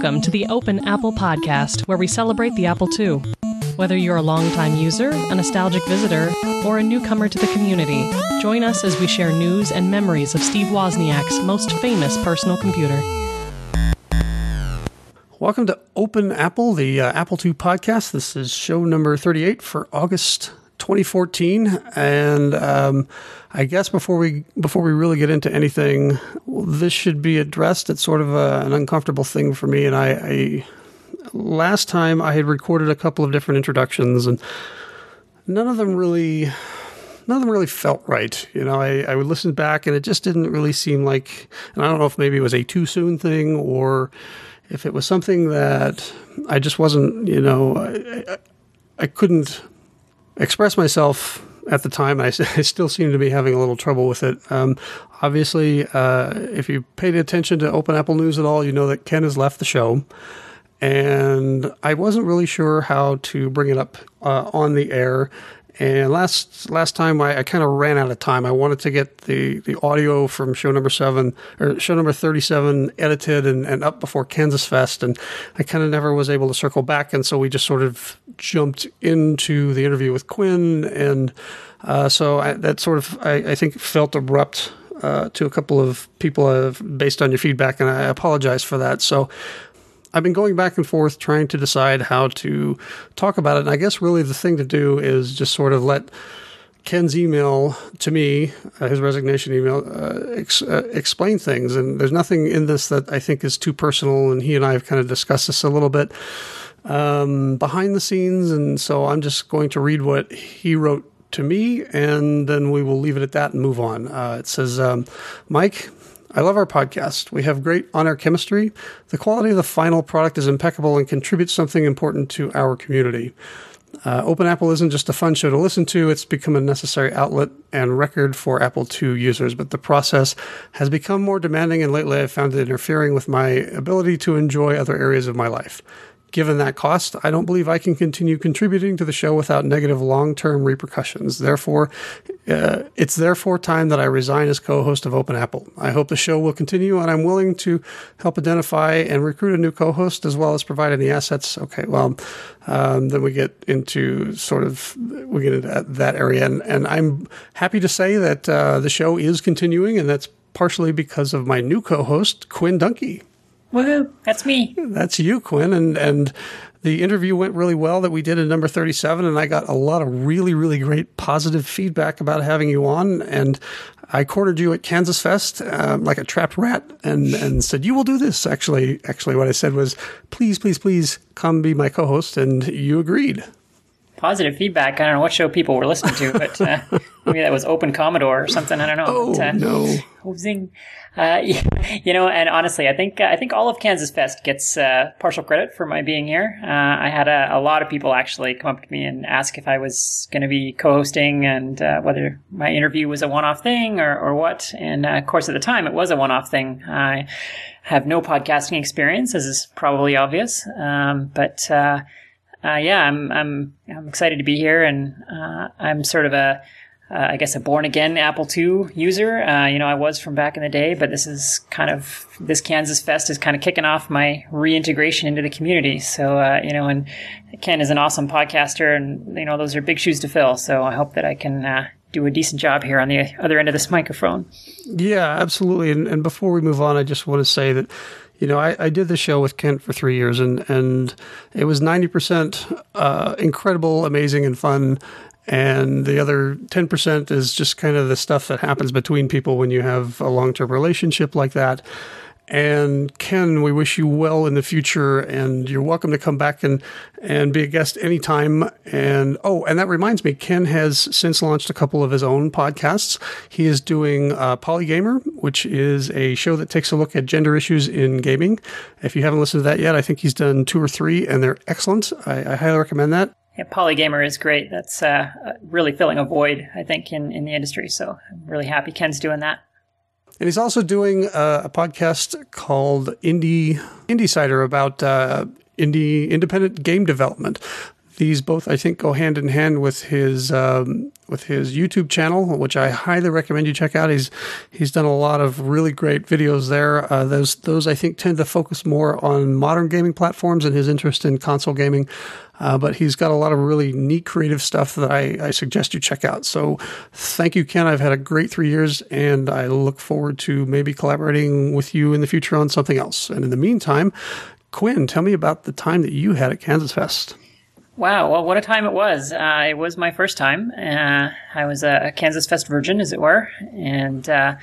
Welcome to the Open Apple Podcast, where we celebrate the Apple II. Whether you're a longtime user, a nostalgic visitor, or a newcomer to the community, join us as we share news and memories of Steve Wozniak's most famous personal computer. Welcome to Open Apple, the uh, Apple II podcast. This is show number 38 for August 2014, and um, I guess before we before we really get into anything, this should be addressed. It's sort of a, an uncomfortable thing for me, and I, I last time I had recorded a couple of different introductions, and none of them really none of them really felt right. You know, I, I would listen back, and it just didn't really seem like. And I don't know if maybe it was a too soon thing or if it was something that I just wasn't. You know, I, I, I couldn't express myself at the time. I, I, still seem to be having a little trouble with it. Um, obviously, uh, if you paid attention to Open Apple News at all, you know that Ken has left the show. And I wasn't really sure how to bring it up uh, on the air. And last last time I, I kind of ran out of time. I wanted to get the, the audio from show number seven or show number thirty seven edited and, and up before Kansas Fest, and I kind of never was able to circle back. And so we just sort of jumped into the interview with Quinn, and uh, so I, that sort of I, I think felt abrupt uh, to a couple of people uh, based on your feedback, and I apologize for that. So I've been going back and forth trying to decide how to talk about it. And I guess really the thing to do is just sort of let Ken's email to me, uh, his resignation email, uh, ex- uh, explain things. And there's nothing in this that I think is too personal. And he and I have kind of discussed this a little bit um, behind the scenes. And so I'm just going to read what he wrote to me, and then we will leave it at that and move on. Uh, it says, um, Mike, I love our podcast. We have great on air chemistry. The quality of the final product is impeccable and contributes something important to our community. Uh, Open Apple isn't just a fun show to listen to, it's become a necessary outlet and record for Apple II users, but the process has become more demanding, and lately I've found it interfering with my ability to enjoy other areas of my life. Given that cost, I don't believe I can continue contributing to the show without negative long term repercussions. Therefore, uh, it's therefore time that I resign as co host of Open Apple. I hope the show will continue, and I'm willing to help identify and recruit a new co host as well as provide any assets. Okay, well, um, then we get into sort of we get into that area, and, and I'm happy to say that uh, the show is continuing, and that's partially because of my new co host, Quinn Dunki. Woohoo! That's me. That's you, Quinn. And and the interview went really well that we did in number 37 and I got a lot of really really great positive feedback about having you on and I cornered you at Kansas Fest um, like a trapped rat and and said you will do this actually actually what I said was please please please come be my co-host and you agreed positive feedback. I don't know what show people were listening to, but uh, maybe that was Open Commodore or something. I don't know. Oh but, uh, no! Oh, zing. Uh, you know, and honestly, I think I think all of Kansas Fest gets uh, partial credit for my being here. Uh, I had a, a, lot of people actually come up to me and ask if I was going to be co-hosting and uh, whether my interview was a one-off thing or, or what. And of course, at the time, it was a one-off thing. I have no podcasting experience, as is probably obvious, um, but uh, yeah, I'm I'm I'm excited to be here, and uh, I'm sort of a uh, I guess a born again Apple II user. Uh, you know, I was from back in the day, but this is kind of this Kansas Fest is kind of kicking off my reintegration into the community. So uh, you know, and Ken is an awesome podcaster, and you know those are big shoes to fill. So I hope that I can uh, do a decent job here on the other end of this microphone. Yeah, absolutely. And, and before we move on, I just want to say that you know, I, I, did the show with Kent for three years, and and it was ninety percent uh, incredible, amazing, and fun, and the other ten percent is just kind of the stuff that happens between people when you have a long term relationship like that. And Ken, we wish you well in the future, and you're welcome to come back and and be a guest anytime. And oh, and that reminds me, Ken has since launched a couple of his own podcasts. He is doing uh, Polygamer, which is a show that takes a look at gender issues in gaming. If you haven't listened to that yet, I think he's done two or three, and they're excellent. I, I highly recommend that. Yeah, Polygamer is great. That's uh, really filling a void, I think, in, in the industry. So I'm really happy Ken's doing that. And he's also doing a, a podcast called Indie Indie Cider about uh, indie independent game development. These both, I think, go hand in hand with his um, with his YouTube channel, which I highly recommend you check out. He's he's done a lot of really great videos there. Uh, those those I think tend to focus more on modern gaming platforms and his interest in console gaming. Uh, but he's got a lot of really neat creative stuff that I, I suggest you check out. So thank you, Ken. I've had a great three years, and I look forward to maybe collaborating with you in the future on something else. And in the meantime, Quinn, tell me about the time that you had at Kansas Fest. Wow, well, what a time it was. Uh, it was my first time. Uh, I was a, Kansas Fest virgin, as it were, and uh,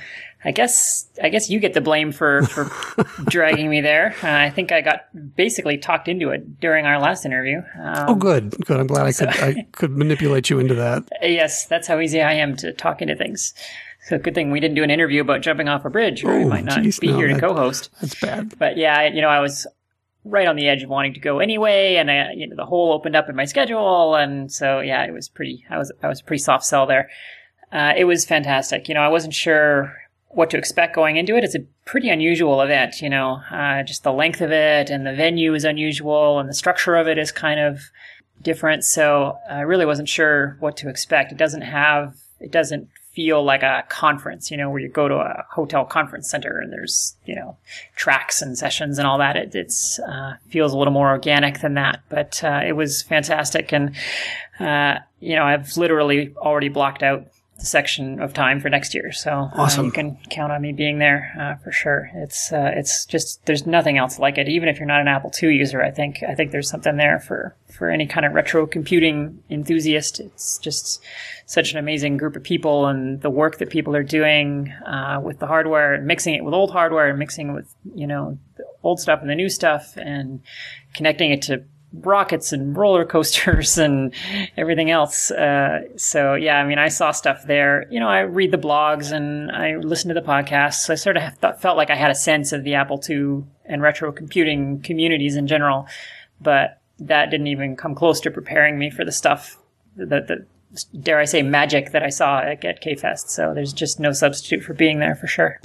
I guess I guess you get the blame for, for dragging me there. Uh, I think I got basically talked into it during our last interview. Um, oh, good, good. I'm glad I could I could manipulate you into that. Yes, that's how easy I am to talk into things. So good thing we didn't do an interview about jumping off a bridge, or oh, we might not geez, be no, here to co-host. That's bad. But yeah, you know, I was right on the edge of wanting to go anyway, and I, you know, the hole opened up in my schedule, and so yeah, it was pretty. I was I was a pretty soft sell there. Uh, it was fantastic. You know, I wasn't sure what to expect going into it. It's a pretty unusual event. You know, uh, just the length of it and the venue is unusual, and the structure of it is kind of different. So I really wasn't sure what to expect. It doesn't have. It doesn't feel like a conference, you know, where you go to a hotel conference center and there's, you know, tracks and sessions and all that. It it's, uh, feels a little more organic than that, but, uh, it was fantastic. And, uh, you know, I've literally already blocked out section of time for next year. So awesome. uh, you can count on me being there uh, for sure. It's uh, it's just there's nothing else like it. Even if you're not an Apple II user, I think I think there's something there for for any kind of retro computing enthusiast. It's just such an amazing group of people and the work that people are doing uh, with the hardware and mixing it with old hardware and mixing it with you know the old stuff and the new stuff and connecting it to rockets and roller coasters and everything else. Uh, so yeah, I mean, I saw stuff there. You know, I read the blogs and I listen to the podcasts. So I sort of thought, felt like I had a sense of the Apple II and retro computing communities in general, but that didn't even come close to preparing me for the stuff that, the dare I say, magic that I saw at Get K Fest. So there's just no substitute for being there for sure.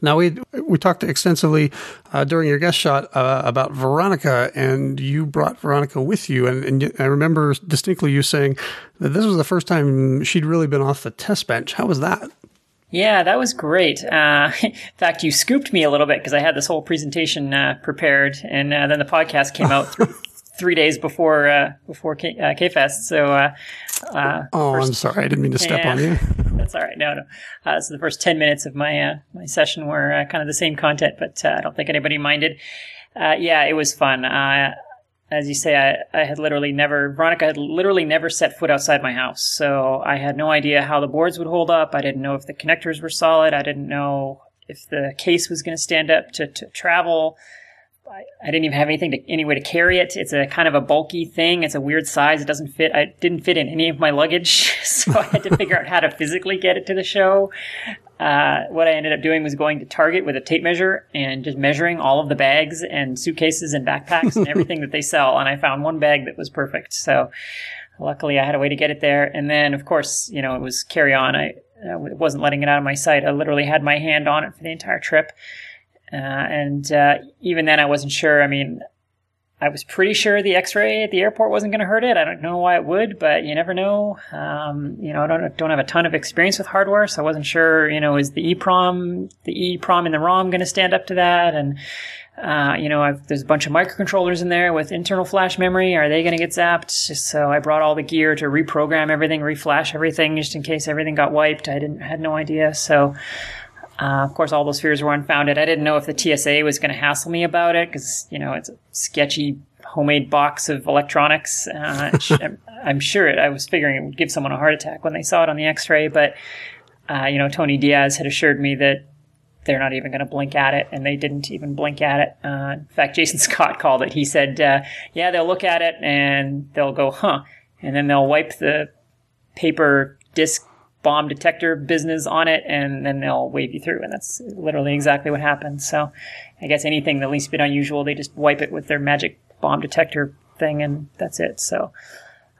Now we we talked extensively uh, during your guest shot uh, about Veronica, and you brought Veronica with you, and, and I remember distinctly you saying that this was the first time she'd really been off the test bench. How was that? Yeah, that was great. Uh, in fact, you scooped me a little bit because I had this whole presentation uh, prepared, and uh, then the podcast came out th- three days before uh, before K- uh, K-Fest. So, uh, oh, first, I'm sorry, I didn't mean to step yeah. on you. That's all right. No, no. Uh, so the first 10 minutes of my, uh, my session were uh, kind of the same content, but uh, I don't think anybody minded. Uh, yeah, it was fun. Uh, as you say, I, I had literally never, Veronica had literally never set foot outside my house. So I had no idea how the boards would hold up. I didn't know if the connectors were solid. I didn't know if the case was going to stand up to, to travel. I, didn't even have anything to any way to carry it. It's a kind of a bulky thing. It's a weird size. It doesn't fit. I didn't fit in any of my luggage, so I had to figure out how to physically get it to the show. Uh, what I ended up doing was going to Target with a tape measure and just measuring all of the bags and suitcases and backpacks and everything that they sell. And I found one bag that was perfect. So luckily, I had a way to get it there. And then, of course, you know, it was carry on. I, I wasn't letting it out of my sight. I literally had my hand on it for the entire trip. Uh, and uh, even then, I wasn't sure. I mean, I was pretty sure the X-ray at the airport wasn't going to hurt it. I don't know why it would, but you never know. Um, you know, I don't don't have a ton of experience with hardware, so I wasn't sure. You know, is the EEPROM the EEPROM and the ROM going to stand up to that? And uh, you know, I've, there's a bunch of microcontrollers in there with internal flash memory. Are they going to get zapped? So I brought all the gear to reprogram everything, reflash everything, just in case everything got wiped. I didn't had no idea. So uh, of course, all those fears were unfounded. I didn't know if the TSA was going to hassle me about it because, you know, it's a sketchy homemade box of electronics. Uh, I'm sure it, I was figuring it would give someone a heart attack when they saw it on the x-ray, but, uh, you know, Tony Diaz had assured me that they're not even going to blink at it, and they didn't even blink at it. Uh, in fact, Jason Scott called it. He said, uh, yeah, they'll look at it and they'll go, huh, and then they'll wipe the paper disc bomb detector business on it, and then they'll wave you through. And that's literally exactly what happened. So I guess anything the least bit unusual, they just wipe it with their magic bomb detector thing, and that's it. So.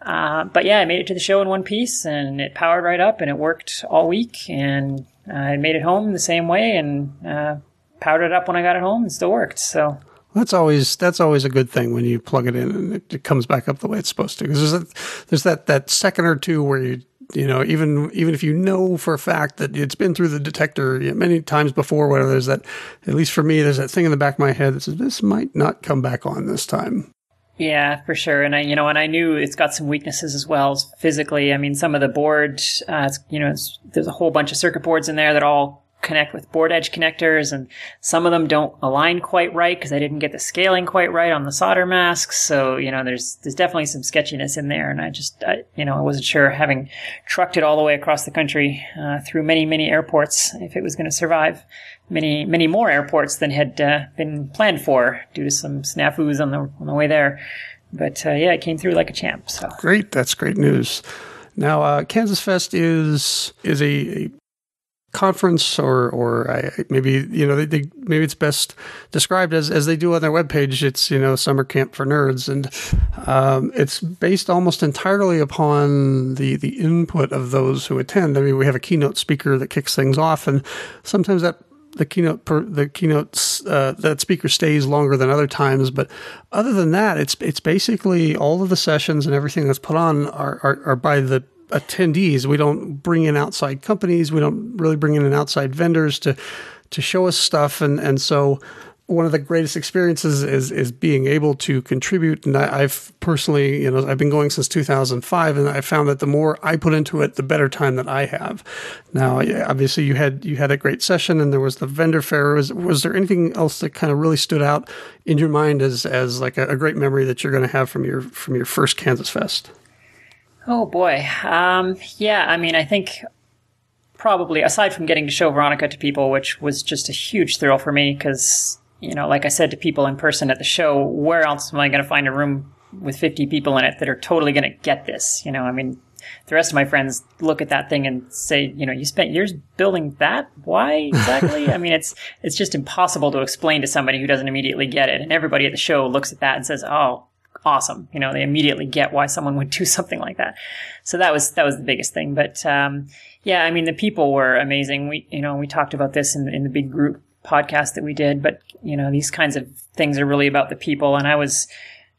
Uh, but yeah, I made it to the show in one piece, and it powered right up, and it worked all week. And I made it home the same way, and uh, powered it up when I got it home, and still worked. So That's always that's always a good thing when you plug it in and it, it comes back up the way it's supposed to. Because there's, there's that that second or two where you you know even even if you know for a fact that it's been through the detector many times before, whatever. There's that at least for me, there's that thing in the back of my head that says this might not come back on this time. Yeah, for sure. And I, you know, and I knew it's got some weaknesses as well physically. I mean, some of the board, uh, you know, there's a whole bunch of circuit boards in there that all connect with board edge connectors and some of them don't align quite right because I didn't get the scaling quite right on the solder masks. So, you know, there's, there's definitely some sketchiness in there. And I just, I, you know, I wasn't sure having trucked it all the way across the country, uh, through many, many airports if it was going to survive many, many more airports than had uh, been planned for due to some snafus on the, on the way there. But, uh, yeah, it came through like a champ. So great. That's great news. Now, uh, Kansas Fest is is a, a conference or or I, maybe you know they, they, maybe it's best described as as they do on their webpage. It's you know summer camp for nerds. And um, it's based almost entirely upon the the input of those who attend. I mean we have a keynote speaker that kicks things off and sometimes that the keynote per, the keynote uh, that speaker stays longer than other times. But other than that it's it's basically all of the sessions and everything that's put on are, are, are by the attendees. We don't bring in outside companies. We don't really bring in outside vendors to to show us stuff. And and so one of the greatest experiences is is being able to contribute. And I, have personally, you know, I've been going since 2005, and I found that the more I put into it, the better time that I have. Now, obviously, you had you had a great session, and there was the vendor fair. Was was there anything else that kind of really stood out in your mind as as like a, a great memory that you're going to have from your from your first Kansas Fest? Oh boy. Um, yeah, I mean, I think probably aside from getting to show Veronica to people, which was just a huge thrill for me because, you know, like I said to people in person at the show, where else am I going to find a room with 50 people in it that are totally going to get this? You know, I mean, the rest of my friends look at that thing and say, you know, you spent years building that. Why exactly? I mean, it's, it's just impossible to explain to somebody who doesn't immediately get it. And everybody at the show looks at that and says, oh, awesome. You know, they immediately get why someone would do something like that. So that was that was the biggest thing. But um, yeah, I mean, the people were amazing. We you know we talked about this in in the big group podcast that we did. But you know, these kinds of things are really about the people, and I was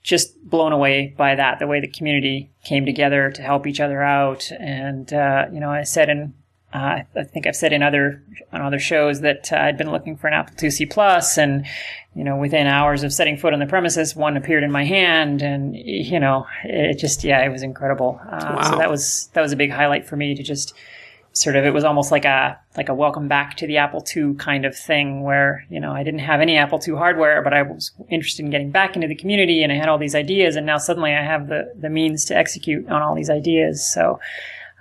just blown away by that the way the community came together to help each other out and uh, you know i said in uh, I think I've said in other on other shows that uh, I'd been looking for an Apple IIc Plus, and you know, within hours of setting foot on the premises, one appeared in my hand, and you know, it just yeah, it was incredible. Uh, wow. So that was that was a big highlight for me to just sort of it was almost like a like a welcome back to the Apple II kind of thing, where you know I didn't have any Apple II hardware, but I was interested in getting back into the community, and I had all these ideas, and now suddenly I have the the means to execute on all these ideas. So.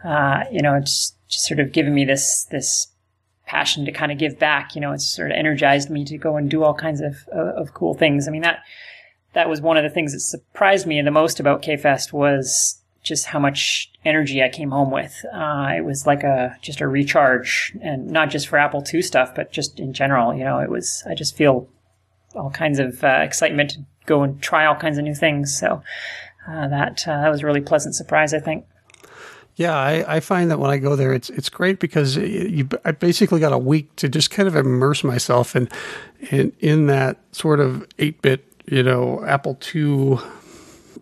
Uh, you know, it's just sort of given me this this passion to kind of give back. You know, it's sort of energized me to go and do all kinds of of cool things. I mean that that was one of the things that surprised me the most about KFest was just how much energy I came home with. Uh, it was like a just a recharge, and not just for Apple II stuff, but just in general. You know, it was. I just feel all kinds of uh, excitement to go and try all kinds of new things. So uh, that uh, that was a really pleasant surprise, I think. Yeah, I, I, find that when I go there, it's it's great because you, I basically got a week to just kind of immerse myself in in, in that sort of eight bit, you know, Apple II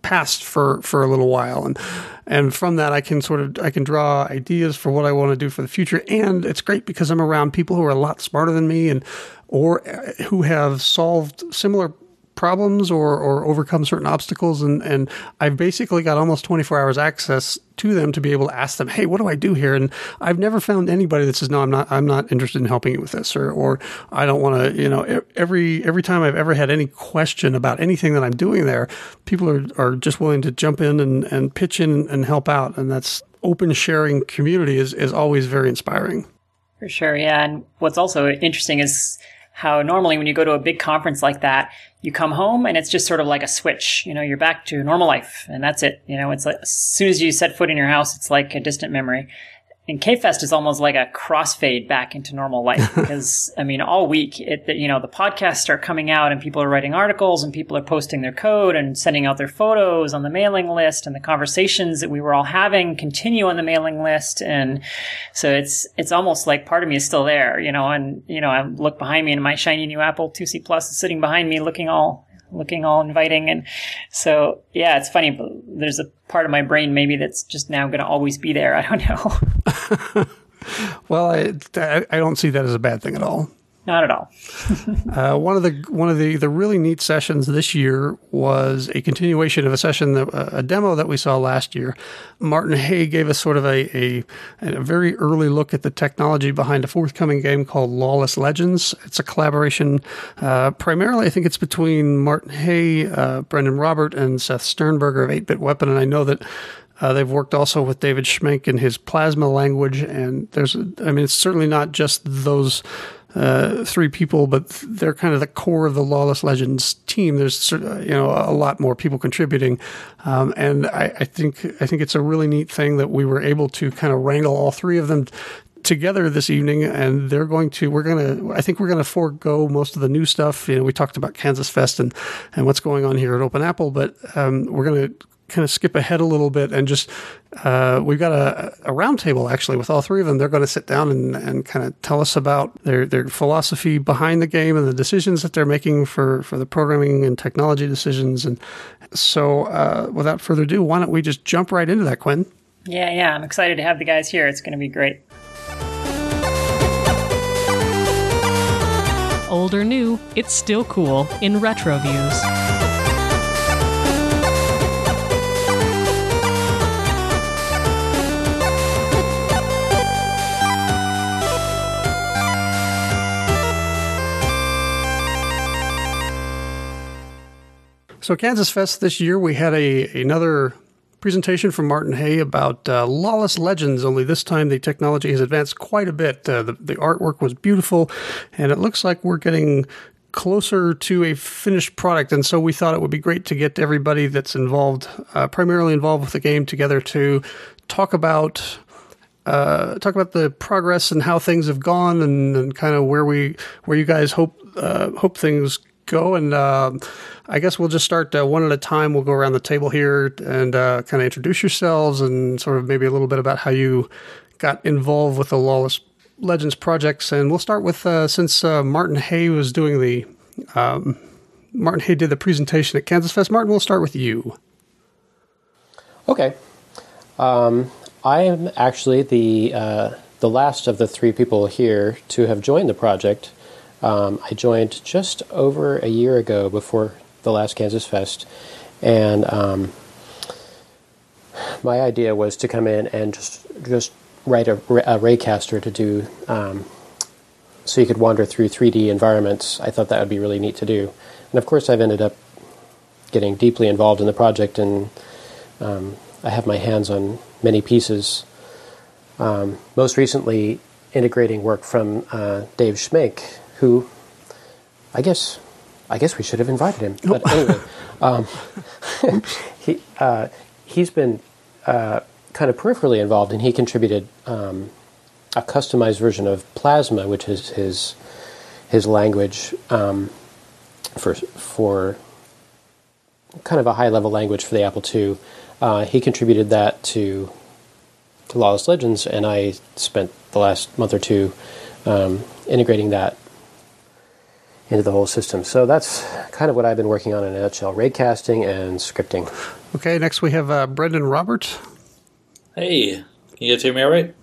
past for for a little while, and and from that I can sort of I can draw ideas for what I want to do for the future, and it's great because I'm around people who are a lot smarter than me and or uh, who have solved similar problems or, or overcome certain obstacles. And, and I've basically got almost 24 hours access to them to be able to ask them, Hey, what do I do here? And I've never found anybody that says, no, I'm not, I'm not interested in helping you with this or, or I don't want to, you know, every, every time I've ever had any question about anything that I'm doing there, people are, are just willing to jump in and, and pitch in and help out. And that's open sharing community is, is always very inspiring. For sure. Yeah. And what's also interesting is how normally when you go to a big conference like that, you come home and it's just sort of like a switch. You know, you're back to normal life and that's it. You know, it's like as soon as you set foot in your house, it's like a distant memory. And KFest is almost like a crossfade back into normal life because I mean, all week, it, you know, the podcasts are coming out and people are writing articles and people are posting their code and sending out their photos on the mailing list and the conversations that we were all having continue on the mailing list. And so it's, it's almost like part of me is still there, you know, and, you know, I look behind me and my shiny new Apple 2C Plus is sitting behind me looking all looking all inviting. And so, yeah, it's funny. But there's a part of my brain maybe that's just now going to always be there. I don't know. well, I, I don't see that as a bad thing at all. Not at all. uh, one of the one of the, the really neat sessions this year was a continuation of a session that uh, a demo that we saw last year. Martin Haye gave us sort of a, a, a very early look at the technology behind a forthcoming game called Lawless Legends. It's a collaboration, uh, primarily I think it's between Martin Haye, uh, Brendan Robert, and Seth Sternberger of 8-Bit Weapon, and I know that uh, they've worked also with David Schmenk in his plasma language, and there's, I mean, it's certainly not just those uh, three people, but they're kind of the core of the Lawless Legends team. There's you know a lot more people contributing, um, and I, I, think I think it's a really neat thing that we were able to kind of wrangle all three of them together this evening and they're going to we're to i think we're to forego most of the new stuff you know we talked about kansas fest and and what's going on here at open apple but um, we're to kind of skip ahead a little bit and just uh, we've got a, a roundtable actually with all three of them. They're going to sit down and, and kind of tell us about their their philosophy behind the game and the decisions that they're making for for the programming and technology decisions. And so, uh, without further ado, why don't we just jump right into that, Quinn? Yeah, yeah, I'm excited to have the guys here. It's going to be great. Old or new, it's still cool in retro views. So Kansas Fest this year, we had a another presentation from Martin Haye about uh, Lawless Legends. Only this time, the technology has advanced quite a bit. Uh, the, the artwork was beautiful, and it looks like we're getting closer to a finished product. And so we thought it would be great to get everybody that's involved, uh, primarily involved with the game, together to talk about uh, talk about the progress and how things have gone, and, and kind of where we where you guys hope uh, hope things go. And uh, I guess we'll just start uh, one at a time. We'll go around the table here and uh, kind of introduce yourselves and sort of maybe a little bit about how you got involved with the Lawless Legends projects. And we'll start with uh, since uh, Martin Haye was doing the um, Martin Haye did the presentation at Kansas Fest. Martin, we'll start with you. Okay. Um, I am actually the uh, the last of the three people here to have joined the project. Um, I joined just over a year ago before the last Kansas Fest, and um, my idea was to come in and just just write a, a raycaster to do um, so you could wander through 3D environments. I thought that would be really neat to do, and of course, I've ended up getting deeply involved in the project, and um, I have my hands on many pieces. Um, most recently, integrating work from uh, Dave Schmenk, who I guess I guess we should have invited him. But anyway, um, he uh, he's been uh, kind of peripherally involved, and he contributed um, a customized version of Plasma, which is his his language um, for for kind of a high level language for the Apple II. Uh, he contributed that to to Lawless Legends, and I spent the last month or two um, integrating that into the whole system. So that's kind of what I've been working on in a nutshell raycasting and scripting. Okay, next we have uh, Brendan Roberts. Hey, can you guys hear me all right?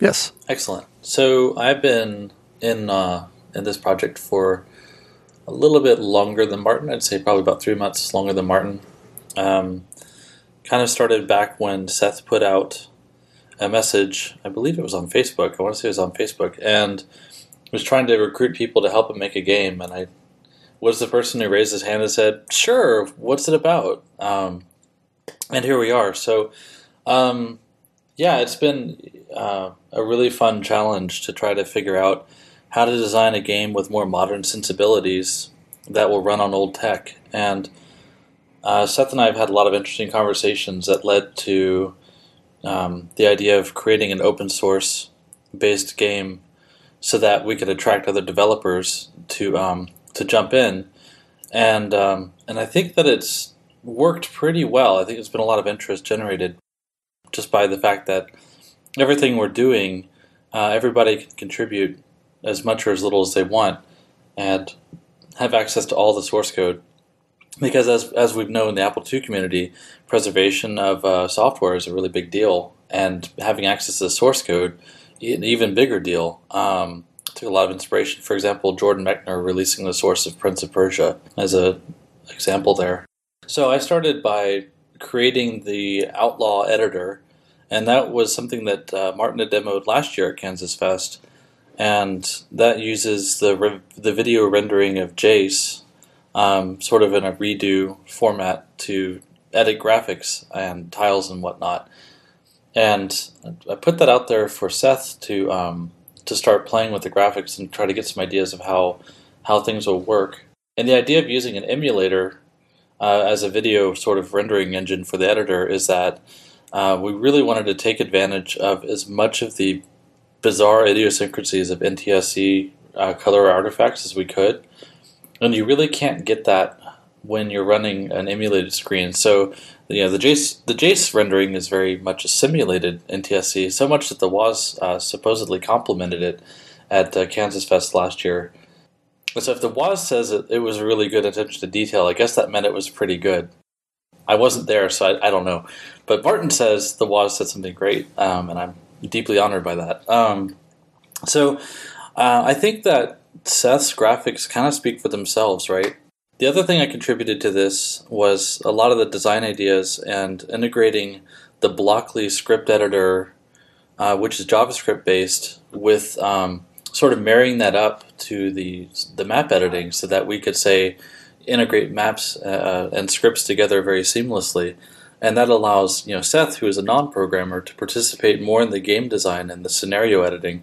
Yes. Excellent. So I've been in uh, in this project for a little bit longer than Martin. I'd say probably about three months longer than Martin. Um, kind of started back when Seth put out a message. I believe it was on Facebook. I want to say it was on Facebook, and was trying to recruit people to help him make a game, and I was the person who raised his hand and said, "Sure, what's it about?" Um, and here we are. So, um, yeah, it's been uh, a really fun challenge to try to figure out how to design a game with more modern sensibilities that will run on old tech. And uh, Seth and I have had a lot of interesting conversations that led to um, the idea of creating an open source based game so that we could attract other developers to um, to jump in, and um, and I think that it's worked pretty well. I think there's been a lot of interest generated just by the fact that everything we're doing, uh, everybody can contribute as much or as little as they want, and have access to all the source code. Because as as we know in the Apple II community, preservation of uh, software is a really big deal, and having access to the source code, an even bigger deal. Um, took a lot of inspiration. For example, Jordan Mechner releasing the source of Prince of Persia as a example there. So I started by creating the Outlaw editor, and that was something that uh, Martin had demoed last year at Kansas Fest, and that uses the re- the video rendering of Jace, um, sort of in a redo format to edit graphics and tiles and whatnot. And I put that out there for Seth to um, to start playing with the graphics and try to get some ideas of how how things will work. And the idea of using an emulator uh, as a video sort of rendering engine for the editor is that uh, we really wanted to take advantage of as much of the bizarre idiosyncrasies of NTSC uh, color artifacts as we could. And you really can't get that when you're running an emulated screen. So know the Jace the Jace rendering is very much a simulated NTSC, so much that the Woz uh, supposedly complimented it at uh, Kansas Fest last year. So if the Woz says it, it was a really good attention to detail, I guess that meant it was pretty good. I wasn't there, so I, I don't know. But Martin says the Woz said something great, um, and I'm deeply honored by that. Um, so uh, I think that Seth's graphics kind of speak for themselves, right? The other thing I contributed to this was a lot of the design ideas and integrating the Blockly script editor, uh, which is JavaScript based, with um, sort of marrying that up to the the map editing, so that we could say integrate maps uh, and scripts together very seamlessly, and that allows you know Seth, who is a non-programmer, to participate more in the game design and the scenario editing.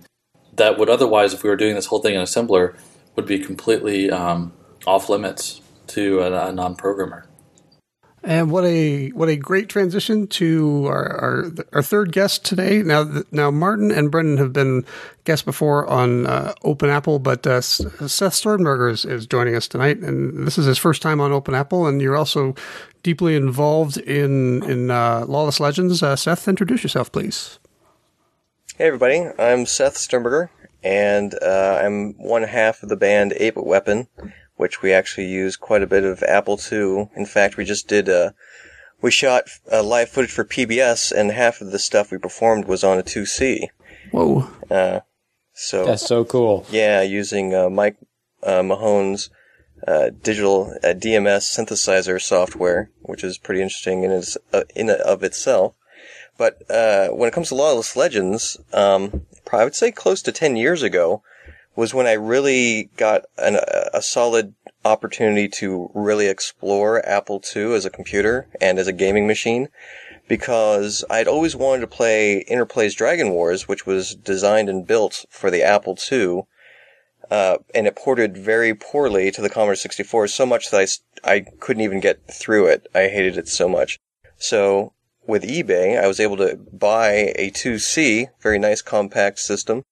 That would otherwise, if we were doing this whole thing in assembler, would be completely um, off limits to a, a non-programmer. And what a what a great transition to our our, our third guest today. Now now Martin and Brendan have been guests before on uh, Open Apple, but uh, Seth Sternberger is, is joining us tonight, and this is his first time on Open Apple. And you're also deeply involved in in uh, Lawless Legends. Uh, Seth, introduce yourself, please. Hey everybody, I'm Seth Sternberger, and uh, I'm one half of the band 8-Bit Weapon which we actually use quite a bit of Apple II. In fact, we just did a, uh, we shot uh, live footage for PBS, and half of the stuff we performed was on a 2C. Whoa. Uh, so that's so cool. Yeah, using uh, Mike uh, Mahon's uh, digital DMS synthesizer software, which is pretty interesting in its in of itself. But when it comes to Lawless Legends, um, I would say close to ten years ago, was when I really got an, a solid opportunity to really explore Apple II as a computer and as a gaming machine because I'd always wanted to play Interplay's Dragon Wars, which was designed and built for the Apple II, uh, and it ported very poorly to the Commodore 64, so much that I, I couldn't even get through it. I hated it so much. So, with eBay, I was able to buy a 2C, very nice compact system,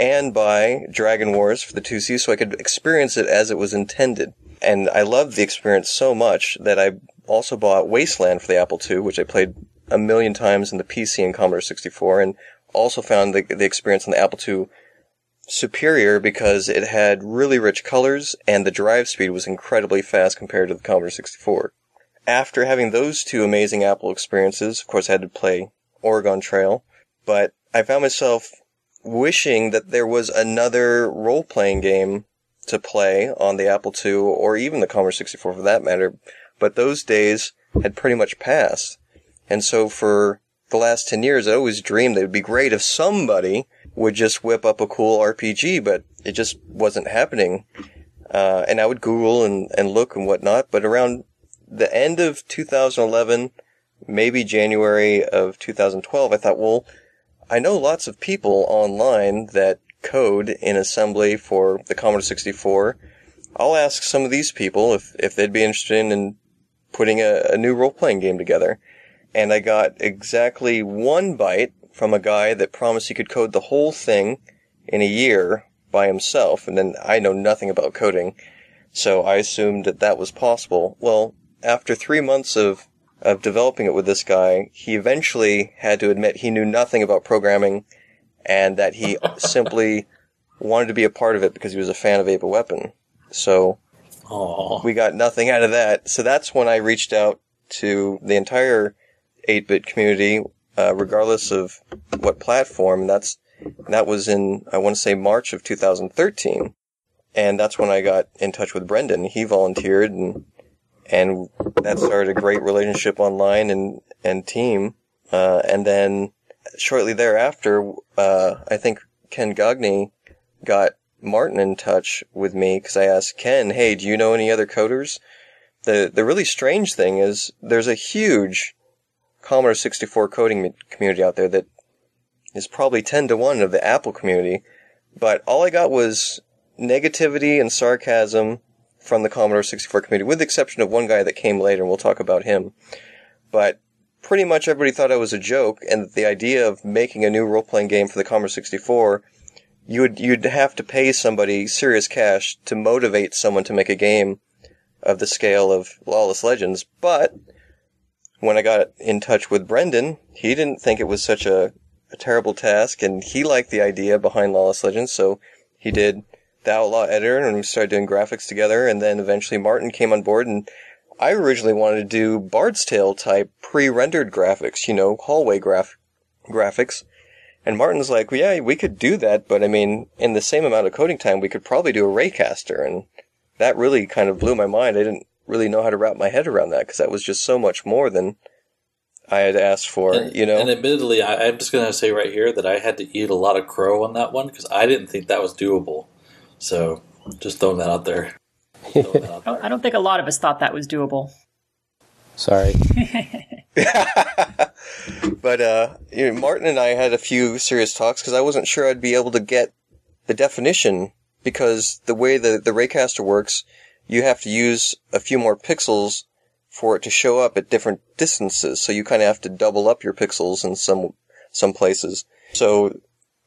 and buy Dragon Wars for the 2C so I could experience it as it was intended. And I loved the experience so much that I also bought Wasteland for the Apple II, which I played a million times in the PC and Commodore 64, and also found the, the experience on the Apple II superior because it had really rich colors and the drive speed was incredibly fast compared to the Commodore 64. After having those two amazing Apple experiences, of course I had to play Oregon Trail, but I found myself wishing that there was another role playing game to play on the Apple II or even the Commodore 64 for that matter, but those days had pretty much passed. And so for the last 10 years, I always dreamed that it would be great if somebody would just whip up a cool RPG, but it just wasn't happening. Uh, and I would Google and, and look and whatnot, but around the end of 2011, maybe January of 2012, I thought, well, I know lots of people online that code in assembly for the Commodore 64. I'll ask some of these people if, if they'd be interested in putting a, a new role playing game together. and I got exactly one byte from a guy that promised he could code the whole thing in a year by himself, and then I know nothing about coding, so I assumed that that was possible. Well, after three months of of developing it with this guy, he eventually had to admit he knew nothing about programming, and that he simply wanted to be a part of it because he was a fan of 8-Bit Weapon. So Aww. we got nothing out of that. So that's when I reached out to the entire 8-bit community, uh, regardless of what platform. That's that was in I want to say March of 2013, and that's when I got in touch with Brendan. He volunteered, and and that started a great relationship online and and team. Uh, and then shortly thereafter, uh, I think Ken Gagne got Martin in touch with me because I asked Ken, "Hey, do you know any other coders?" The the really strange thing is there's a huge Commodore 64 coding community out there that is probably 10 to 1 of the Apple community, but all I got was negativity and sarcasm from the Commodore 64 community, with the exception of one guy that came later, and we'll talk about him. But pretty much everybody thought I was a joke, and the idea of making a new role-playing game for the Commodore 64 you would you'd have to pay somebody serious cash to motivate someone to make a game of the scale of Lawless Legends. But when I got in touch with Brendan, he didn't think it was such a, a terrible task, and he liked the idea behind Lawless Legends, so he did the Outlaw Editor, and we started doing graphics together, and then eventually Martin came on board, and I originally wanted to do Bard's Tale type pre-rendered graphics, you know, hallway graph graphics. And Martin's like, well, yeah, we could do that, but I mean, in the same amount of coding time, we could probably do a raycaster. And that really kind of blew my mind. I didn't really know how to wrap my head around that because that was just so much more than I had asked for, And, you know? and admittedly, I, I'm just going to say right here that I had to eat a lot of crow on that one because I didn't think that was doable. So just throwing that out there. That out I don't- I don't think a lot of us thought that was doable. Sorry. but uh, you know, Martin and I had a few serious talks because I wasn't sure I'd be able to get the definition because the way the the Raycaster works, you have to use a few more pixels for it to show up at different distances. So you kind of have to double up your pixels in some some places. So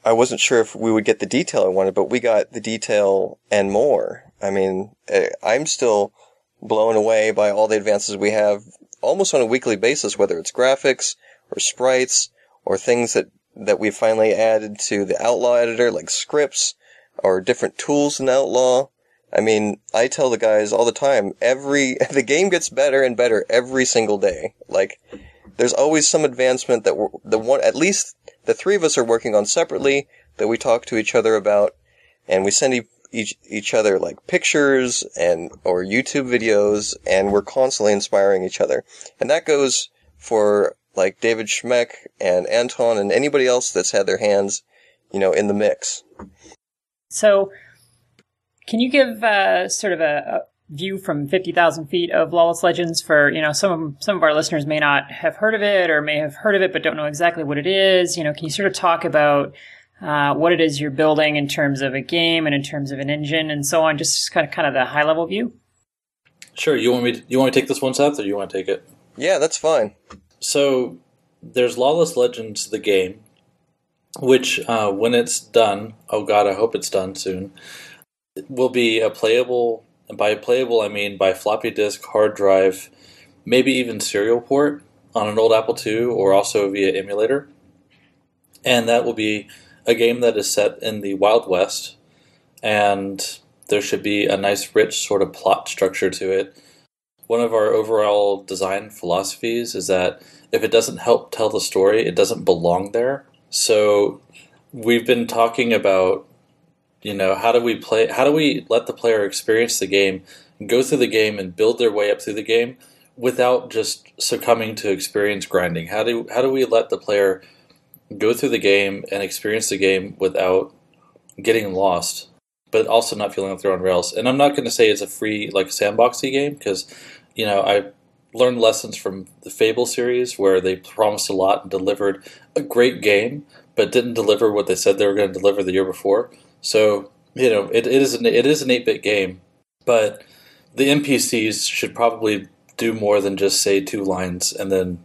I wasn't sure if we would get the detail I wanted, but we got the detail and more. I mean, eh, I'm still blown away by all the advances we have almost on a weekly basis, whether it's graphics or sprites or things that, that we finally added to the Outlaw editor, like scripts or different tools in Outlaw. I mean, I tell the guys all the time, every, the game gets better and better every single day. Like, there's always some advancement that we're, the one, at least the three of us are working on separately that we talk to each other about and we send each each other like pictures and or YouTube videos, and we're constantly inspiring each other. And that goes for like David Schmenk and Anton and anybody else that's had their hands, you know, in the mix. So, can you give uh, sort of a view from fifty thousand feet of Lawless Legends for you know some of, some of our listeners may not have heard of it or may have heard of it but don't know exactly what it is. You know, can you sort of talk about uh, what it is you're building in terms of a game and in terms of an engine and so on? Just kind of kind of the high level view. Sure. You want me? To, you want me to take this one, Seth, or you want to take it? Yeah, that's fine. So there's Lawless Legends, the game, which uh, when it's done, oh god, I hope it's done soon, it will be a playable. By playable, I mean by floppy disk, hard drive, maybe even serial port on an old Apple II, or also via emulator. And that will be a game that is set in the Wild West, and there should be a nice, rich sort of plot structure to it. One of our overall design philosophies is that if it doesn't help tell the story, it doesn't belong there. So we've been talking about, you know, how do we play, how do we let the player experience the game, go through the game, and build their way up through the game without just succumbing to experience grinding? How do how do we let the player go through the game and experience the game without getting lost, but also not feeling like they're on rails? And I'm not going to say it's a free like sandboxy game because, you know, I learned lessons from the Fable series where they promised a lot and delivered a great game, but didn't deliver what they said they were going to deliver the year before. So you know, it, it is an it is an eight bit game, but the NPCs should probably do more than just say two lines and then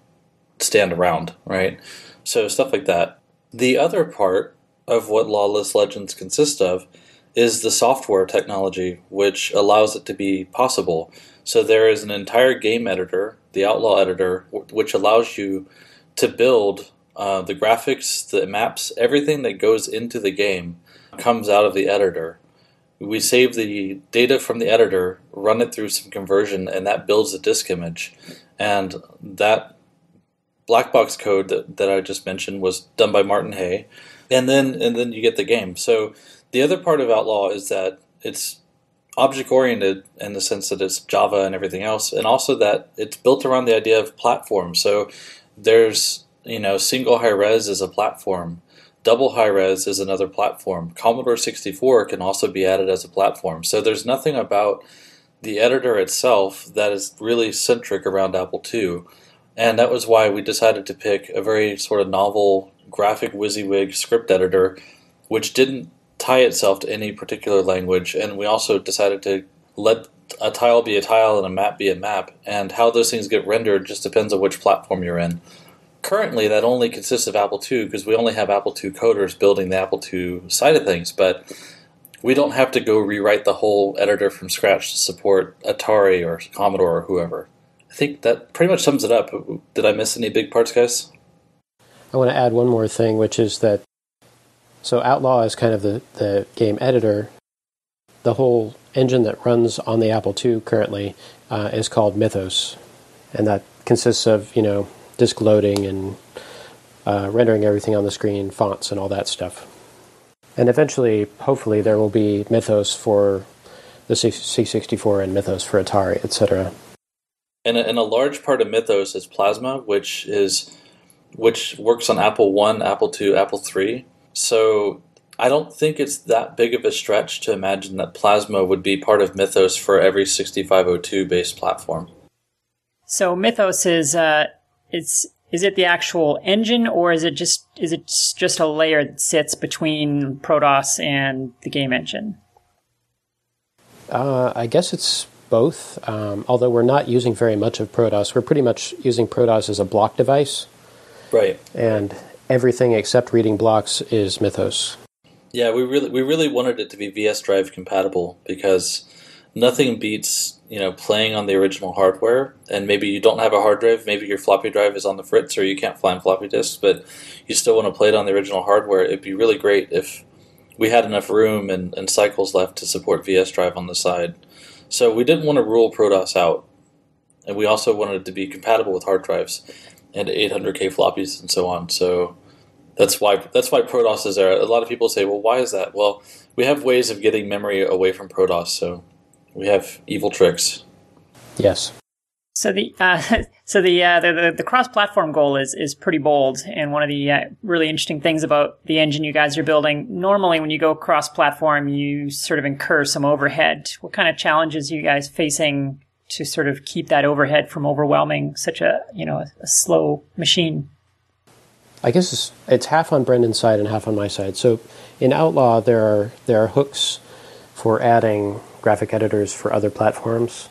stand around, right? So stuff like that. The other part of what Lawless Legends consists of is the software technology, which allows it to be possible. So there is an entire game editor, the Outlaw editor, which allows you to build uh, the graphics, the maps, everything that goes into the game comes out of the editor. We save the data from the editor, run it through some conversion, and that builds a disk image. And that black box code that, that I just mentioned was done by Martin Haye. And then and then you get the game. So the other part of Outlaw is that it's object oriented in the sense that it's Java and everything else, and also that it's built around the idea of platform. So there's you know single high res is a platform, double high res is another platform. Commodore 64 can also be added as a platform. So there's nothing about the editor itself that is really centric around Apple II. And that was why we decided to pick a very sort of novel graphic WYSIWYG script editor, which didn't tie itself to any particular language. And we also decided to let a tile be a tile and a map be a map. And how those things get rendered just depends on which platform you're in. Currently, that only consists of Apple II because we only have Apple II coders building the Apple II side of things. But we don't have to go rewrite the whole editor from scratch to support Atari or Commodore or whoever. I think that pretty much sums it up. Did I miss any big parts, guys? I want to add one more thing, which is that so Outlaw is kind of the, the game editor. The whole engine that runs on the Apple II currently uh, is called Mythos, and that consists of you know disk loading and uh, rendering everything on the screen, fonts, and all that stuff. And eventually, hopefully, there will be Mythos for the C64 and Mythos for Atari, etc. And a, and a large part of Mythos is Plasma, which is which works on Apple One, Apple II, Apple Three. So I don't think it's that big of a stretch to imagine that Plasma would be part of Mythos for every 6502 based platform. So Mythos is uh, it's is it the actual engine or is it just is it just a layer that sits between ProDOS and the game engine? Uh, I guess it's both. Um, although we're not using very much of ProDOS, we're pretty much using ProDOS as a block device. Right. And everything except reading blocks is Mythos. Yeah, we really we really wanted it to be VS Drive compatible because nothing beats you know playing on the original hardware. And maybe you don't have a hard drive, maybe your floppy drive is on the fritz, or you can't find floppy disks, but you still want to play it on the original hardware. It'd be really great if we had enough room and, and cycles left to support VS Drive on the side. So we didn't want to rule ProDOS out, and we also wanted to be compatible with hard drives and 800k floppies and so on. So that's why that's why ProDOS is there. A lot of people say, "Well, why is that?" Well, we have ways of getting memory away from ProDOS, so we have evil tricks. Yes. So the uh, so the, uh, the, the the cross-platform goal is is pretty bold, and one of the uh, really interesting things about the engine you guys are building. Normally, when you go cross-platform, you sort of incur some overhead. What kind of challenges are you guys facing to sort of keep that overhead from overwhelming such a you know a, a slow machine? I guess it's, it's, half on Brendan's side and half on my side. So in Outlaw, there are there are hooks for adding graphic editors for other platforms.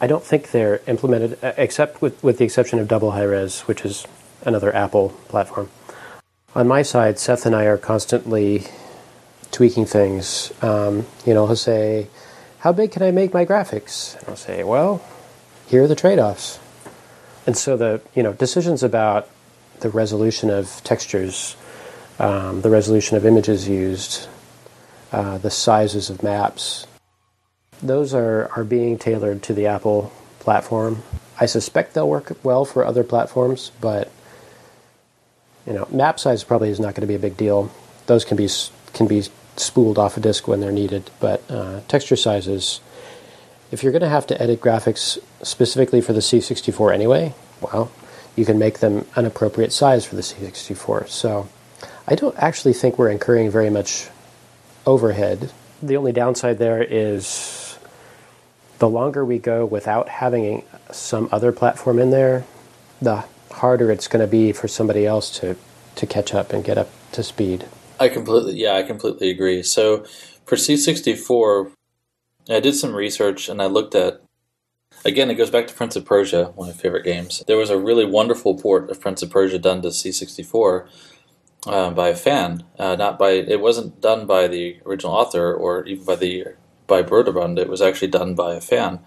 I don't think they're implemented, except with, with the exception of Double High Res, which is another Apple platform. On my side, Seth and I are constantly tweaking things. Um, you know, he'll say, how big can I make my graphics? And I'll say, well, here are the trade-offs. And so the you know decisions about the resolution of textures, um, the resolution of images used, uh, the sizes of maps, those are, are being tailored to the Apple platform. I suspect they'll work well for other platforms, but you know, map size probably is not going to be a big deal. Those can be can be spooled off a disk when they're needed. But uh, texture sizes, if you're going to have to edit graphics specifically for the C64 anyway, well, you can make them an appropriate size for the C64. So I don't actually think we're incurring very much overhead. The only downside there is the longer we go without having some other platform in there, the harder it's going to be for somebody else to, to catch up and get up to speed. I completely, yeah, I completely agree. So for C64, I did some research and I looked at again, it goes back to Prince of Persia, one of my favorite games. There was a really wonderful port of Prince of Persia done to C64 uh, by a fan, uh, not by. It wasn't done by the original author or even by the by Broderbund. It was actually done by a fan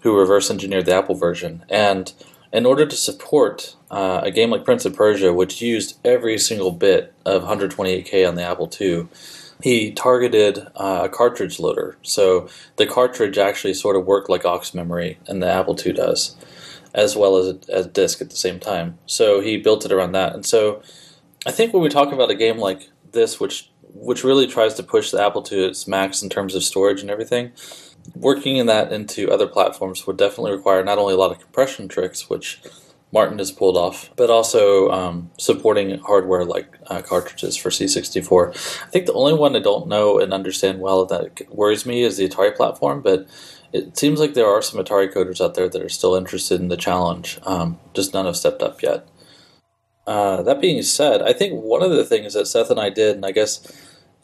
who reverse engineered the Apple version. And in order to support uh, a game like Prince of Persia, which used every single bit of 128K on the Apple II, he targeted uh, a cartridge loader. So the cartridge actually sort of worked like aux memory, and the Apple II does, as well as a, as a disk at the same time. So he built it around that. And so I think when we talk about a game like this, which which really tries to push the Apple to its max in terms of storage and everything, working in that into other platforms would definitely require not only a lot of compression tricks, which Martin has pulled off, but also um, supporting hardware like uh, cartridges for C64. I think the only one I don't know and understand well that worries me is the Atari platform, but it seems like there are some Atari coders out there that are still interested in the challenge. Um, just none have stepped up yet. Uh, that being said, I think one of the things that Seth and I did, and I guess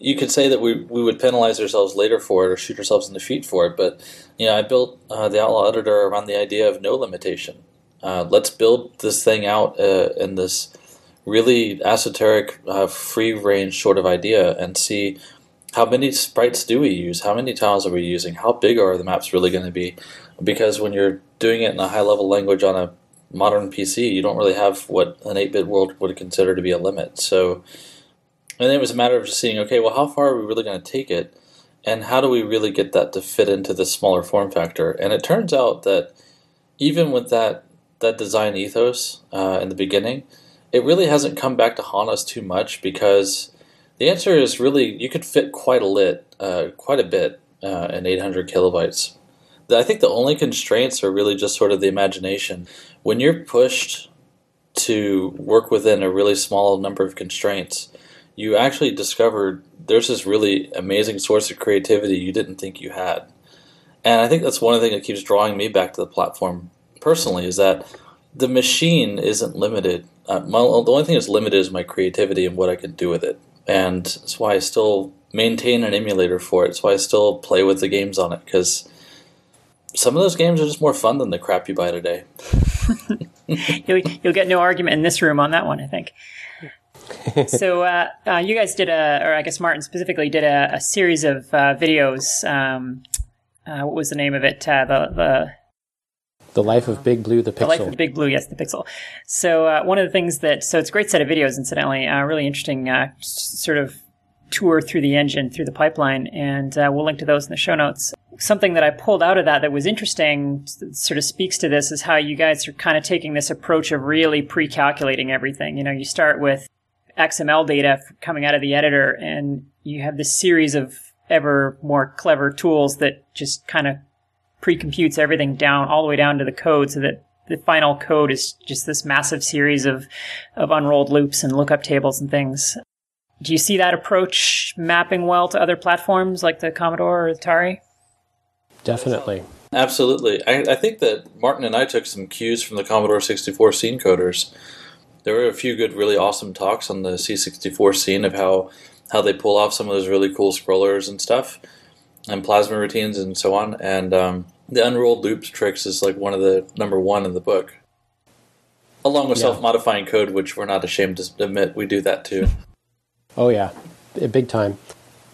you could say that we, we would penalize ourselves later for it or shoot ourselves in the feet for it, but you know, I built uh, the Outlaw Editor around the idea of no limitation. Uh, let's build this thing out uh, in this really esoteric, uh, free range sort of idea and see how many sprites do we use? How many tiles are we using? How big are the maps really going to be? Because when you're doing it in a high level language on a modern PC, you don't really have what an 8 bit world would consider to be a limit. So, and then it was a matter of just seeing, okay, well, how far are we really going to take it? And how do we really get that to fit into the smaller form factor? And it turns out that even with that, that design ethos uh, in the beginning, it really hasn't come back to haunt us too much because the answer is really you could fit quite a lit, uh, quite a bit uh, in 800 kilobytes. I think the only constraints are really just sort of the imagination when you're pushed to work within a really small number of constraints, you actually discovered there's this really amazing source of creativity you didn't think you had. And I think that's one of the things that keeps drawing me back to the platform personally is that the machine isn't limited. Uh, my, the only thing that's limited is my creativity and what I can do with it. And that's why I still maintain an emulator for it. It's why I still play with the games on it because some of those games are just more fun than the crap you buy today. you'll, you'll get no argument in this room on that one, I think. so uh, uh, you guys did a, or I guess Martin specifically did a, a series of uh, videos. Um, uh, what was the name of it? Uh, the the the life of Big Blue, the Pixel. The life of Big Blue, yes, the Pixel. So uh, one of the things that so it's a great set of videos, incidentally, really interesting sort of tour through the engine, through the pipeline, and we'll link to those in the show notes something that I pulled out of that that was interesting, sort of speaks to this, is how you guys are kind of taking this approach of really pre-calculating everything. You know, you start with XML data coming out of the editor, and you have this series of ever more clever tools that just kind of pre-computes everything down all the way down to the code, so that the final code is just this massive series of of unrolled loops and lookup tables and things. Do you see that approach mapping well to other platforms like the Commodore or Atari? Definitely. Absolutely. I, I, think that Martin and I took some cues from the Commodore 64 scene coders. There were a few good, really awesome talks on the C64 scene of how, how they pull off some of those really cool scrollers and stuff, and plasma routines and so on. And um, the unrolled loops tricks is like one of the number one in the book, along with yeah. self modifying code, which we're not ashamed to admit we do that too. Oh, yeah, big time.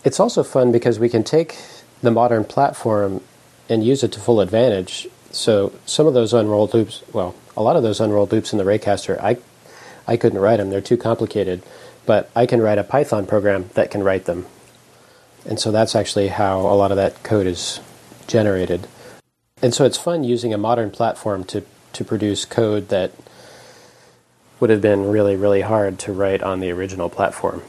It's also fun because we can take the modern platform and use it to full advantage. So some of those unrolled loops, well, a lot of those unrolled loops in the Raycaster, I, I couldn't write them. They're too complicated. But I can write a Python program that can write them. And so that's actually how a lot of that code is generated. And so it's fun using a modern platform to, to produce code that would have been really, really hard to write on the original platform.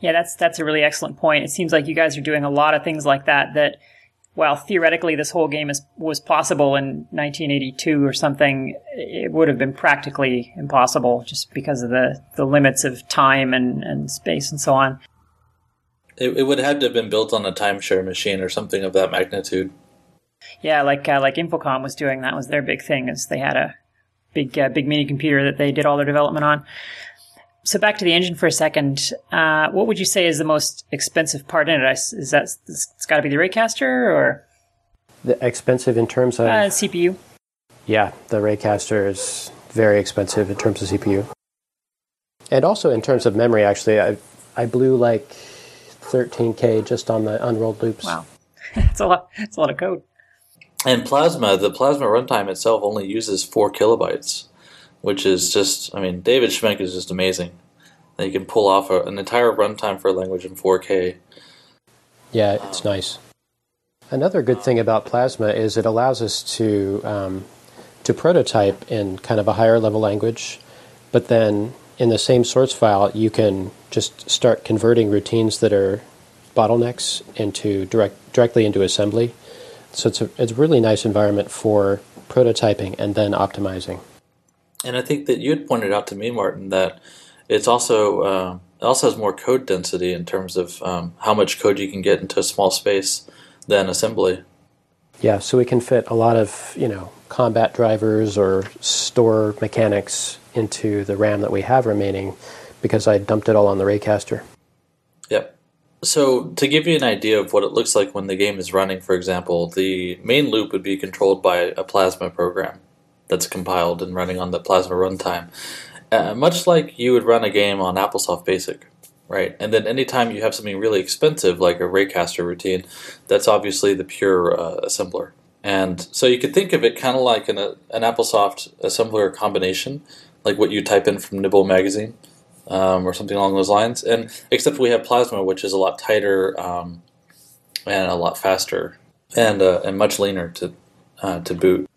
Yeah, that's that's a really excellent point. It seems like you guys are doing a lot of things like that that while theoretically this whole game is, was possible in 1982 or something, it would have been practically impossible just because of the, the limits of time and, and space and so on. It, it would have to have been built on a timeshare machine or something of that magnitude. Yeah, like uh, like Infocom was doing. That was their big thing. Is they had a big uh, big mini computer that they did all their development on. So back to the engine for a second. Uh, what would you say is the most expensive part in it? Is that it's got to be the Raycaster, or? The expensive in terms of Uh, CPU. yeah, the Raycaster is very expensive in terms of CPU, and also in terms of memory. Actually, I I blew like 13k just on the unrolled loops. Wow, that's a lot. That's a lot of code. And Plasma, the Plasma runtime itself only uses four kilobytes, which is just, I mean, David Schmenk is just amazing. That you can pull off a, an entire runtime for a language in 4K. Yeah, it's nice. Another good thing about Plasma is it allows us to um, to prototype in kind of a higher level language, but then in the same source file you can just start converting routines that are bottlenecks into direct directly into assembly. So it's a it's a really nice environment for prototyping and then optimizing. And I think that you had pointed out to me, Martin, that it's also uh, it also has more code density in terms of um, how much code you can get into a small space than assembly. Yeah, so we can fit a lot of you know combat drivers or store mechanics into the RAM that we have remaining because I dumped it all on the Raycaster. Yep. So to give you an idea of what it looks like when the game is running, for example, the main loop would be controlled by a Plasma program that's compiled and running on the Plasma runtime, uh, much like you would run a game on AppleSoft Basic, right? And then anytime you have something really expensive like a Raycaster routine, that's obviously the pure uh, assembler. And so you could think of it kind of like an, an AppleSoft assembler combination, like what you type in from Nibble magazine um, or something along those lines. And except we have Plasma, which is a lot tighter um, and a lot faster and uh, and much leaner to uh, to boot.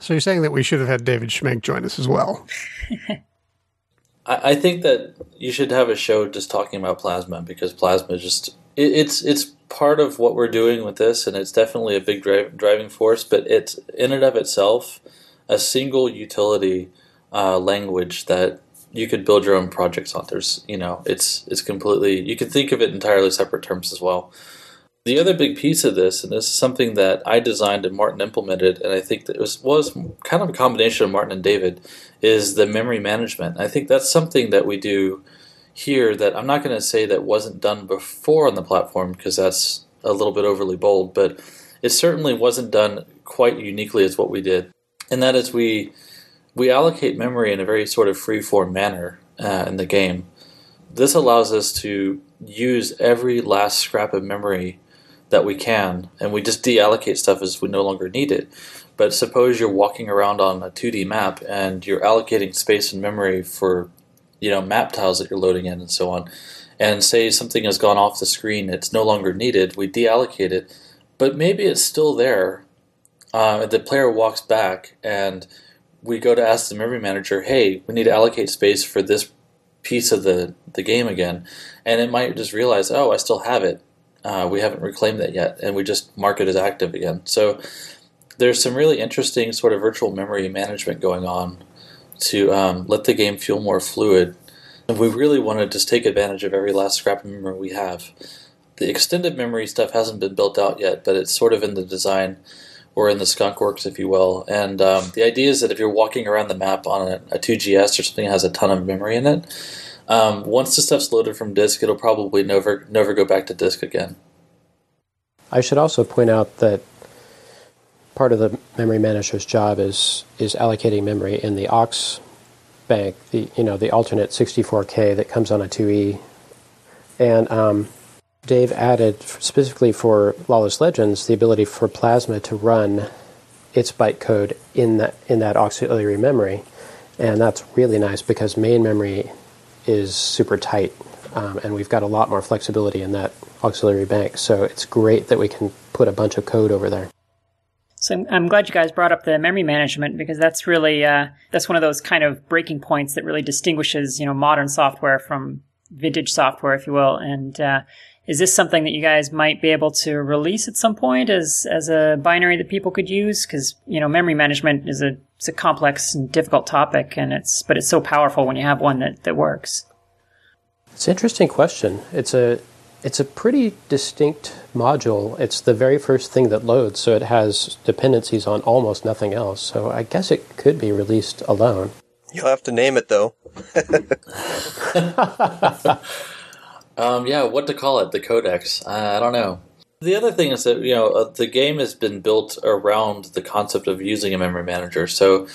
So you're saying that we should have had David Schmenk join us as well? I, think that you should have a show just talking about Plasma because Plasma just it, it's it's part of what we're doing with this, and it's definitely a big drive, driving force. But it's in and of itself a single utility uh, language that you could build your own projects on. There's, you know, it's it's completely. You can think of it entirely separate terms as well. The other big piece of this, and this is something that I designed and Martin implemented, and I think that it was was kind of a combination of Martin and David, is the memory management. I think that's something that we do here that I'm not going to say that wasn't done before on the platform because that's a little bit overly bold, but it certainly wasn't done quite uniquely as what we did, and that is we we allocate memory in a very sort of free-form manner uh, in the game. This allows us to use every last scrap of memory that we can, and we just deallocate stuff as we no longer need it. But suppose you're walking around on a 2D map and you're allocating space and memory for, you know, map tiles that you're loading in and so on. And say something has gone off the screen, it's no longer needed, we deallocate it, but maybe it's still there. Uh, the player walks back and we go to ask the memory manager, hey, we need to allocate space for this piece of the, the game again. And it might just realize, oh, I still have it. Uh, we haven't reclaimed that yet. And we just mark it as active again. So there's some really interesting sort of virtual memory management going on to um, let the game feel more fluid. And we really want to just take advantage of every last scrap of memory we have. The extended memory stuff hasn't been built out yet, but it's sort of in the design or in the skunk works, if you will. And um, the idea is that if you're walking around the map on a, a 2GS or something that has a ton of memory in it, um, once the stuff's loaded from disk, it'll probably never never go back to disk again. I should also point out that part of the memory manager's job is is allocating memory in the aux bank, the you know the alternate 64k that comes on a 2e, and um, Dave added specifically for Lawless Legends the ability for Plasma to run its bytecode in that in that auxiliary memory, and that's really nice because main memory is super tight, um, and we've got a lot more flexibility in that auxiliary bank. So it's great that we can put a bunch of code over there. So I'm, glad you guys brought up the memory management because that's really uh, that's one of those kind of breaking points that really distinguishes you know modern software from vintage software, if you will. And uh, is this something that you guys might be able to release at some point as as a binary that people could use? Because you know memory management is a it's a complex and difficult topic, and it's but it's so powerful when you have one that that works. It's an interesting question. It's a it's a pretty distinct module. It's the very first thing that loads, so it has dependencies on almost nothing else. So I guess it could be released alone. You'll have to name it though. Um, yeah, what to call it? The codex? Uh, I don't know. The other thing is that you know uh, the game has been built around the concept of using a memory manager, so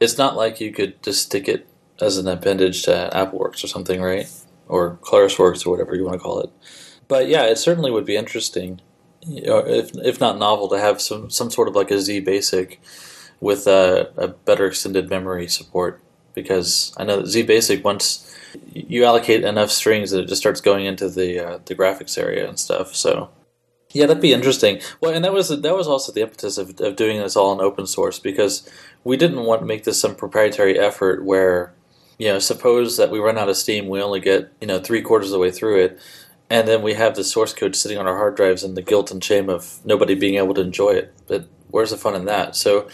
it's not like you could just stick it as an appendage to AppleWorks or something, right? Or ClarisWorks or whatever you want to call it. But yeah, it certainly would be interesting, you know, if if not novel, to have some some sort of like a Z Basic with a, a better extended memory support. Because I know that Z Basic once you allocate enough strings that it just starts going into the uh, the graphics area and stuff. So yeah, that'd be interesting. Well, and that was that was also the impetus of, of doing this all in open source because we didn't want to make this some proprietary effort where you know suppose that we run out of steam, we only get you know three quarters of the way through it, and then we have the source code sitting on our hard drives and the guilt and shame of nobody being able to enjoy it. But where's the fun in that? So,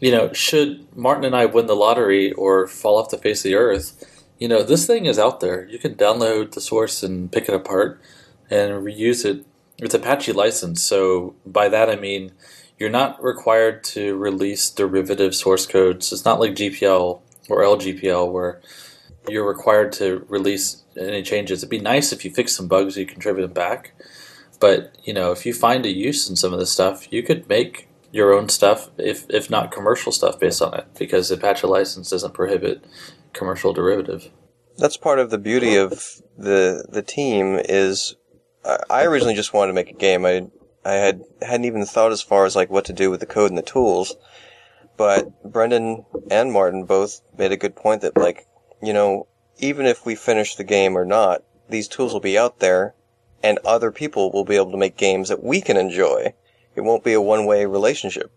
you know, should Martin and I win the lottery or fall off the face of the earth? You know, this thing is out there. You can download the source and pick it apart and reuse it. It's Apache license, so by that I mean you're not required to release derivative source codes. It's not like GPL or LGPL where you're required to release any changes. It'd be nice if you fix some bugs, you contribute them back. But you know, if you find a use in some of this stuff, you could make your own stuff, if if not commercial stuff, based on it, because Apache license doesn't prohibit commercial derivative. That's part of the beauty of the the team is I originally just wanted to make a game. I I had hadn't even thought as far as like what to do with the code and the tools. But Brendan and Martin both made a good point that like, you know, even if we finish the game or not, these tools will be out there and other people will be able to make games that we can enjoy. It won't be a one-way relationship.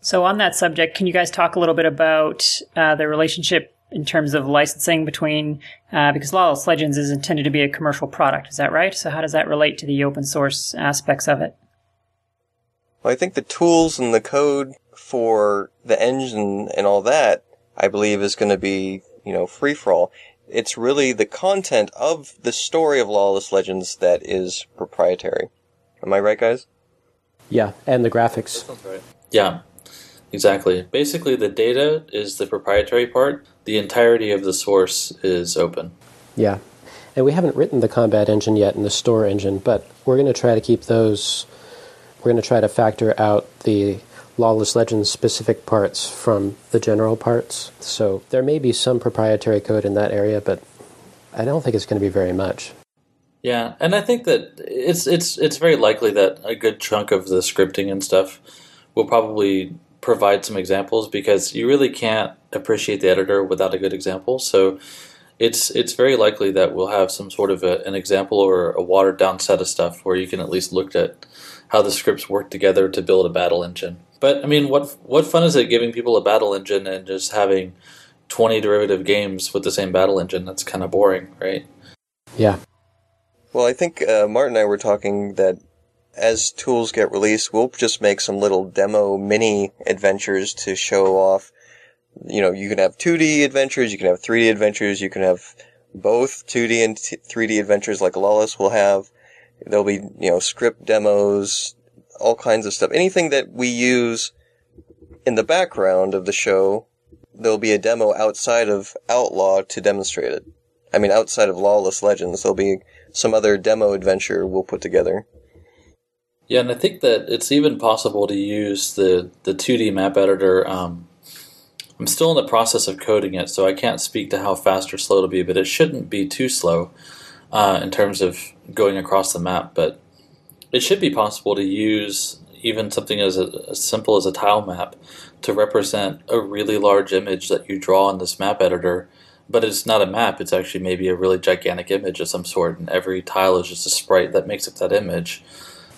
So on that subject, can you guys talk a little bit about uh, the relationship in terms of licensing between uh, because Lawless Legends is intended to be a commercial product. Is that right? So how does that relate to the open source aspects of it? Well, I think the tools and the code for the engine and all that, I believe, is going to be you know free for all. It's really the content of the story of Lawless Legends that is proprietary. Am I right, guys? Yeah, and the graphics. Right. Yeah, exactly. Basically, the data is the proprietary part the entirety of the source is open. Yeah. And we haven't written the combat engine yet and the store engine, but we're going to try to keep those. We're going to try to factor out the Lawless Legends specific parts from the general parts. So there may be some proprietary code in that area, but I don't think it's going to be very much. Yeah, and I think that it's it's it's very likely that a good chunk of the scripting and stuff will probably provide some examples because you really can't appreciate the editor without a good example. So it's it's very likely that we'll have some sort of a, an example or a watered down set of stuff where you can at least look at how the scripts work together to build a battle engine. But I mean, what what fun is it giving people a battle engine and just having twenty derivative games with the same battle engine? That's kind of boring, right? Yeah. Well, I think uh, Martin and I were talking that as tools get released, we'll just make some little demo mini adventures to show off. You know, you can have 2D adventures, you can have 3D adventures, you can have both 2D and 3D adventures like Lawless will have. There'll be, you know, script demos, all kinds of stuff. Anything that we use in the background of the show, there'll be a demo outside of Outlaw to demonstrate it. I mean, outside of Lawless Legends, there'll be some other demo adventure we'll put together. Yeah, and I think that it's even possible to use the, the 2D map editor. Um, I'm still in the process of coding it, so I can't speak to how fast or slow it'll be, but it shouldn't be too slow uh, in terms of going across the map. But it should be possible to use even something as, a, as simple as a tile map to represent a really large image that you draw in this map editor. But it's not a map, it's actually maybe a really gigantic image of some sort, and every tile is just a sprite that makes up that image.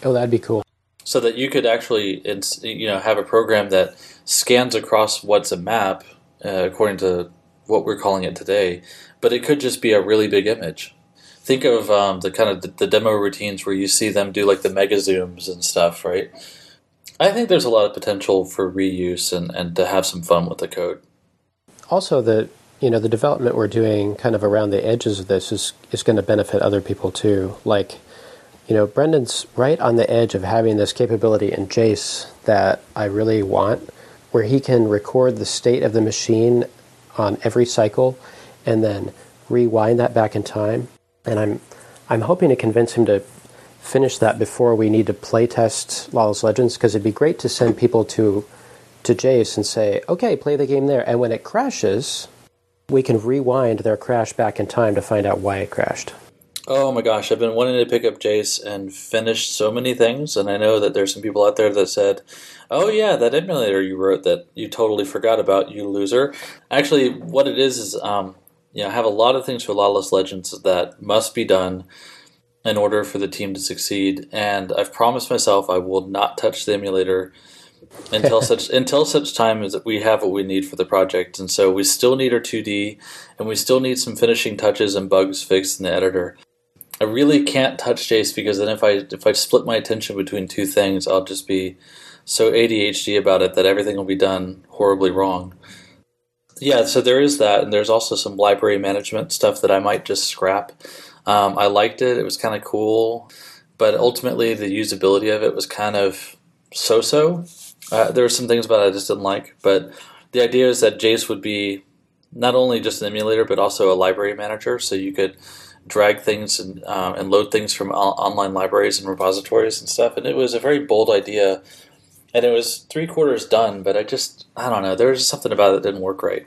Oh, that'd be cool. So that you could actually, you know, have a program that scans across what's a map uh, according to what we're calling it today, but it could just be a really big image. Think of um, the kind of the, the demo routines where you see them do like the mega zooms and stuff, right? I think there's a lot of potential for reuse and, and to have some fun with the code. Also, the you know the development we're doing kind of around the edges of this is is going to benefit other people too. Like you know, Brendan's right on the edge of having this capability in Jace that I really want, where he can record the state of the machine on every cycle and then rewind that back in time. And I'm I'm hoping to convince him to finish that before we need to playtest Lawless Legends because it'd be great to send people to to Jace and say, "Okay, play the game there." And when it crashes, we can rewind their crash back in time to find out why it crashed. Oh my gosh, I've been wanting to pick up Jace and finish so many things, and I know that there's some people out there that said, "Oh yeah, that emulator you wrote that you totally forgot about, you loser." Actually, what it is is, um, you know, I have a lot of things for Lawless Legends that must be done in order for the team to succeed, and I've promised myself I will not touch the emulator until such until such time as we have what we need for the project. And so we still need our 2D, and we still need some finishing touches and bugs fixed in the editor. I really can't touch Jace because then if I if I split my attention between two things, I'll just be so ADHD about it that everything will be done horribly wrong. Yeah, so there is that, and there's also some library management stuff that I might just scrap. Um, I liked it; it was kind of cool, but ultimately the usability of it was kind of so-so. Uh, there were some things about it I just didn't like, but the idea is that Jace would be not only just an emulator but also a library manager, so you could drag things and, uh, and load things from online libraries and repositories and stuff. And it was a very bold idea, and it was three quarters done. But I just I don't know. There was something about it that didn't work right.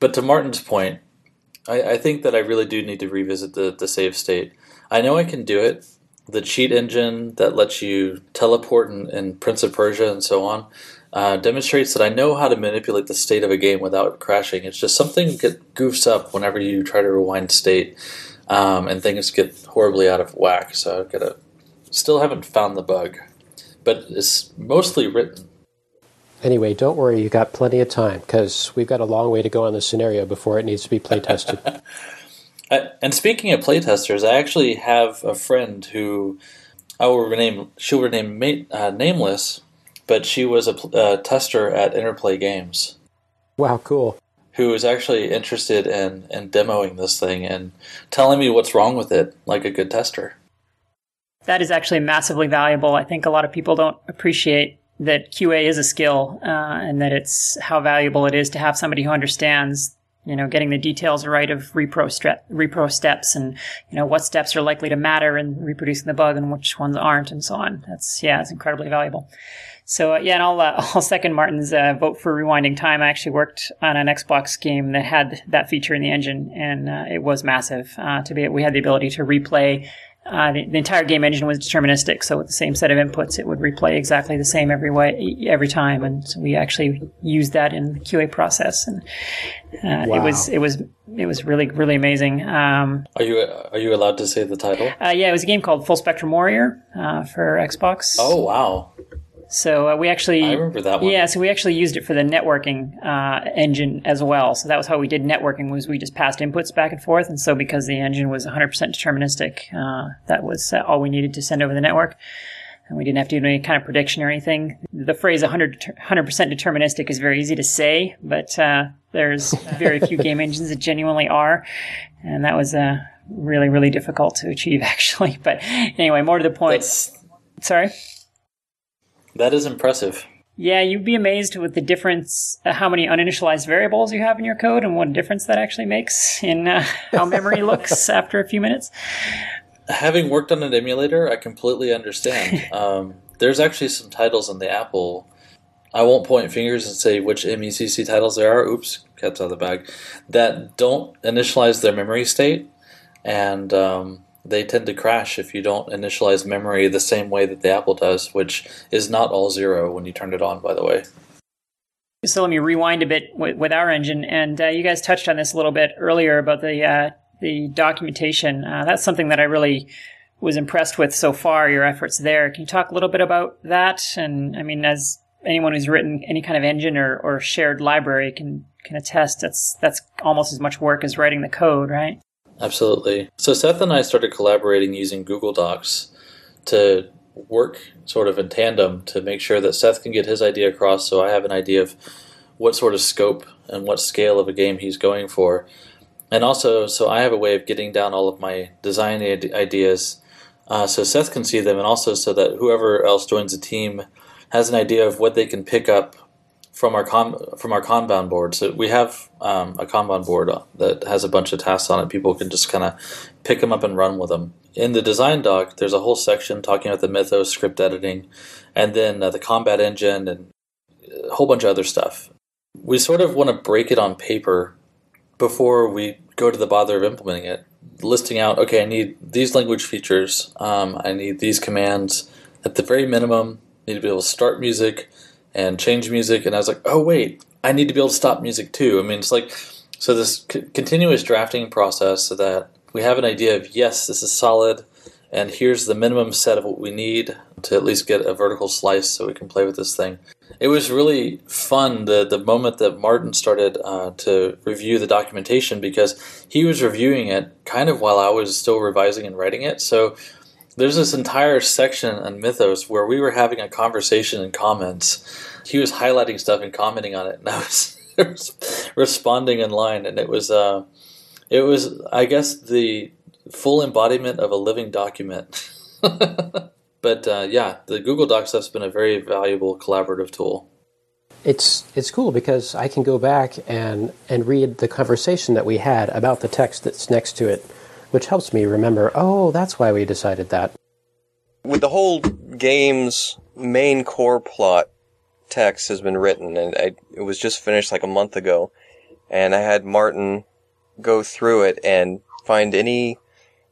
But to Martin's point, I, I think that I really do need to revisit the the save state. I know I can do it. The cheat engine that lets you teleport in, in Prince of Persia and so on uh, demonstrates that I know how to manipulate the state of a game without crashing. It's just something that goofs up whenever you try to rewind state um, and things get horribly out of whack. So I've got to still haven't found the bug, but it's mostly written. Anyway, don't worry, you got plenty of time because we've got a long way to go on the scenario before it needs to be play tested. and speaking of playtesters, I actually have a friend who I will rename. She'll rename uh, nameless, but she was a uh, tester at Interplay Games. Wow, cool who is actually interested in, in demoing this thing and telling me what's wrong with it like a good tester. That is actually massively valuable. I think a lot of people don't appreciate that QA is a skill uh, and that it's how valuable it is to have somebody who understands you know, getting the details right of repro, stre- repro steps and, you know, what steps are likely to matter in reproducing the bug and which ones aren't and so on. That's, yeah, it's incredibly valuable. So uh, yeah, and I'll uh, I'll second Martin's uh, vote for rewinding time. I actually worked on an Xbox game that had that feature in the engine, and uh, it was massive. Uh, to be, we had the ability to replay. Uh, the, the, entire game engine was deterministic, so with the same set of inputs, it would replay exactly the same every way every time, and so we actually used that in the QA process, and wow. it was it was it was really really amazing. Um, are you are you allowed to say the title? yeah, it was a game called Full Spectrum Warrior for Xbox. Oh wow! So uh, we actually, I remember that one. Yeah, so we actually used it for the networking uh, engine as well. So that was how we did networking. Was we just passed inputs back and forth, and so because the engine was 100% deterministic, uh, that was uh, all we needed to send over the network, and we didn't have to do any kind of prediction or anything. The phrase 100 percent deterministic is very easy to say, but uh, there's very few game engines that genuinely are, and that was uh, really really difficult to achieve actually. But anyway, more to the point. That's- Sorry. That is impressive. Yeah, you'd be amazed with the difference, uh, how many uninitialized variables you have in your code, and what difference that actually makes in uh, how memory looks after a few minutes. Having worked on an emulator, I completely understand. um, there's actually some titles in the Apple. I won't point fingers and say which MECC titles there are. Oops, cat's out of the bag. That don't initialize their memory state, and um, they tend to crash if you don't initialize memory the same way that the Apple does, which is not all zero when you turn it on, by the way. So let me rewind a bit with, with our engine, and uh, you guys touched on this a little bit earlier about the uh, the documentation. Uh, that's something that I really was impressed with so far. Your efforts there. Can you talk a little bit about that? And I mean, as anyone who's written any kind of engine or, or shared library can can attest, that's that's almost as much work as writing the code, right? Absolutely. So Seth and I started collaborating using Google Docs to work sort of in tandem to make sure that Seth can get his idea across so I have an idea of what sort of scope and what scale of a game he's going for. And also, so I have a way of getting down all of my design ideas uh, so Seth can see them, and also so that whoever else joins the team has an idea of what they can pick up from our con from our Kanban board. So we have um, a Kanban board that has a bunch of tasks on it. People can just kind of pick them up and run with them. in the design doc, there's a whole section talking about the mythos, script editing, and then uh, the combat engine and a whole bunch of other stuff. We sort of want to break it on paper before we go to the bother of implementing it. Listing out, okay, I need these language features, um, I need these commands. At the very minimum, I need to be able to start music and change music. And I was like, oh, wait, I need to be able to stop music too. I mean, it's like, so this c- continuous drafting process so that we have an idea of, yes, this is solid, and here's the minimum set of what we need to at least get a vertical slice so we can play with this thing. It was really fun the the moment that Martin started uh, to review the documentation because he was reviewing it kind of while I was still revising and writing it. So there's this entire section on Mythos where we were having a conversation in comments. He was highlighting stuff and commenting on it, and I was responding in line, and it was uh, it was I guess the full embodiment of a living document. but uh, yeah, the Google Docs stuff's been a very valuable collaborative tool. It's it's cool because I can go back and and read the conversation that we had about the text that's next to it, which helps me remember. Oh, that's why we decided that. With the whole game's main core plot, text has been written, and I, it was just finished like a month ago, and I had Martin go through it and find any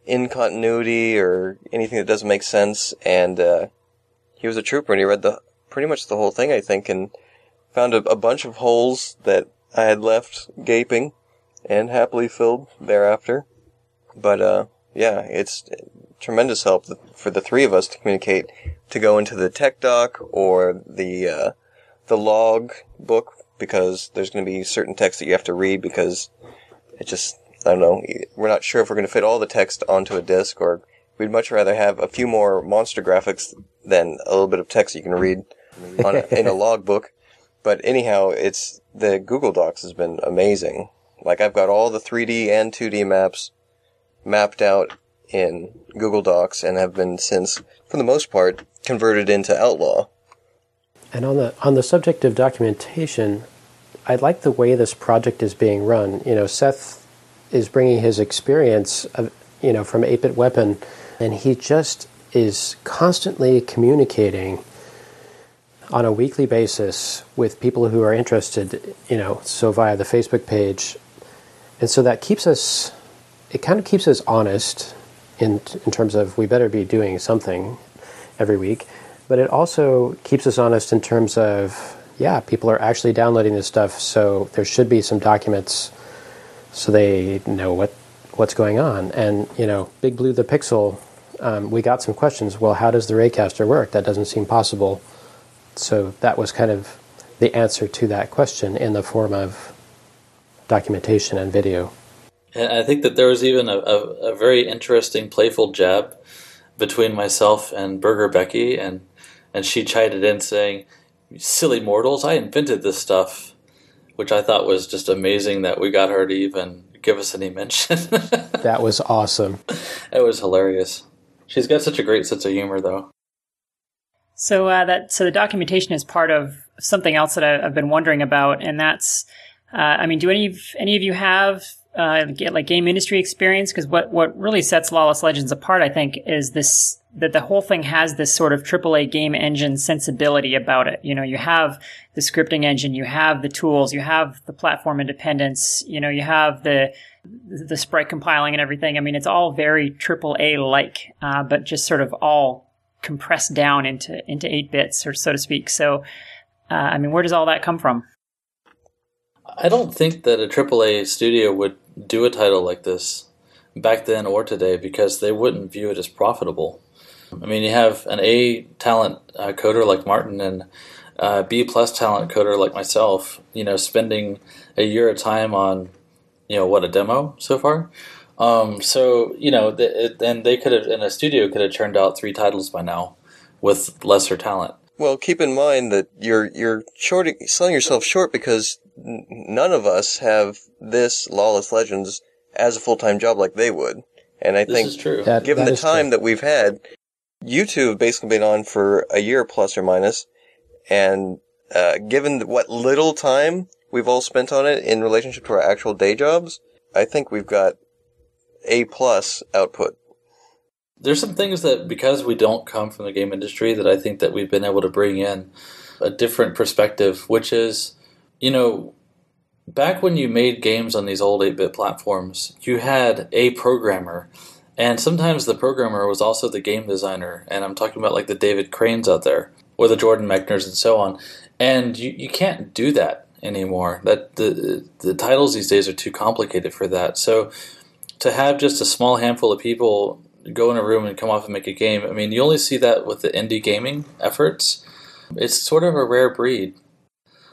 incontinuity or anything that doesn't make sense. And uh, he was a trooper, and he read the pretty much the whole thing, I think, and found a, a bunch of holes that I had left gaping and happily filled thereafter. But uh, yeah, it's tremendous help for the three of us to communicate to go into the tech doc or the uh, the log book because there's going to be certain text that you have to read because it just I don't know. We're not sure if we're going to fit all the text onto a disk, or we'd much rather have a few more monster graphics than a little bit of text you can read on, in a log book. But anyhow, it's the Google Docs has been amazing. Like I've got all the 3D and 2D maps mapped out in Google Docs and have been since, for the most part, converted into Outlaw. And on the on the subject of documentation, I like the way this project is being run. You know, Seth is bringing his experience, of, you know, from 8-bit Weapon, and he just is constantly communicating on a weekly basis with people who are interested, you know, so via the Facebook page. And so that keeps us, it kind of keeps us honest in, in terms of we better be doing something every week. But it also keeps us honest in terms of, yeah, people are actually downloading this stuff, so there should be some documents so they know what what's going on. And you know, Big Blue the Pixel, um, we got some questions. Well, how does the Raycaster work? That doesn't seem possible. So that was kind of the answer to that question in the form of documentation and video. And I think that there was even a, a, a very interesting, playful jab between myself and Burger Becky, and and she chided in saying, "Silly mortals! I invented this stuff." which I thought was just amazing that we got her to even give us any mention. that was awesome. It was hilarious. She's got such a great sense of humor, though. So uh, that so the documentation is part of something else that I, have been wondering about, and that's, uh, I mean, do any of any of you have uh, get like game industry experience? Because what what really sets Lawless Legends apart, I think, is this that the whole thing has this sort of AAA game engine sensibility about it. You know, you have the scripting engine, you have the tools, you have the platform independence, you know, you have the the sprite compiling and everything. I mean, it's all very AAA like, uh, but just sort of all compressed down into into eight bits, or so to speak. So, uh, I mean, where does all that come from? I don't think that a AAA studio would do a title like this back then or today because they wouldn't view it as profitable. I mean, you have an A talent uh, coder like Martin and uh, B plus talent coder like myself. You know, spending a year of time on, you know, what a demo so far. Um, so you know, th- and they could have, in a studio, could have turned out three titles by now with lesser talent. Well, keep in mind that you're you're short, selling yourself short because n- none of us have this Lawless Legends as a full time job like they would. And I this think, is true. That- given that the is time true. that we've had, you two have basically been on for a year plus or minus. minus, and uh, given what little time we've all spent on it in relationship to our actual day jobs, I think we've got a plus output. There's some things that because we don't come from the game industry that I think that we've been able to bring in a different perspective, which is, you know, back when you made games on these old 8-bit platforms, you had a programmer and sometimes the programmer was also the game designer, and I'm talking about like the David Cranes out there, or the Jordan Mechner's and so on. And you, you can't do that anymore. That the the titles these days are too complicated for that. So to have just a small handful of people go in a room and come off and make a game, I mean, you only see that with the indie gaming efforts. It's sort of a rare breed.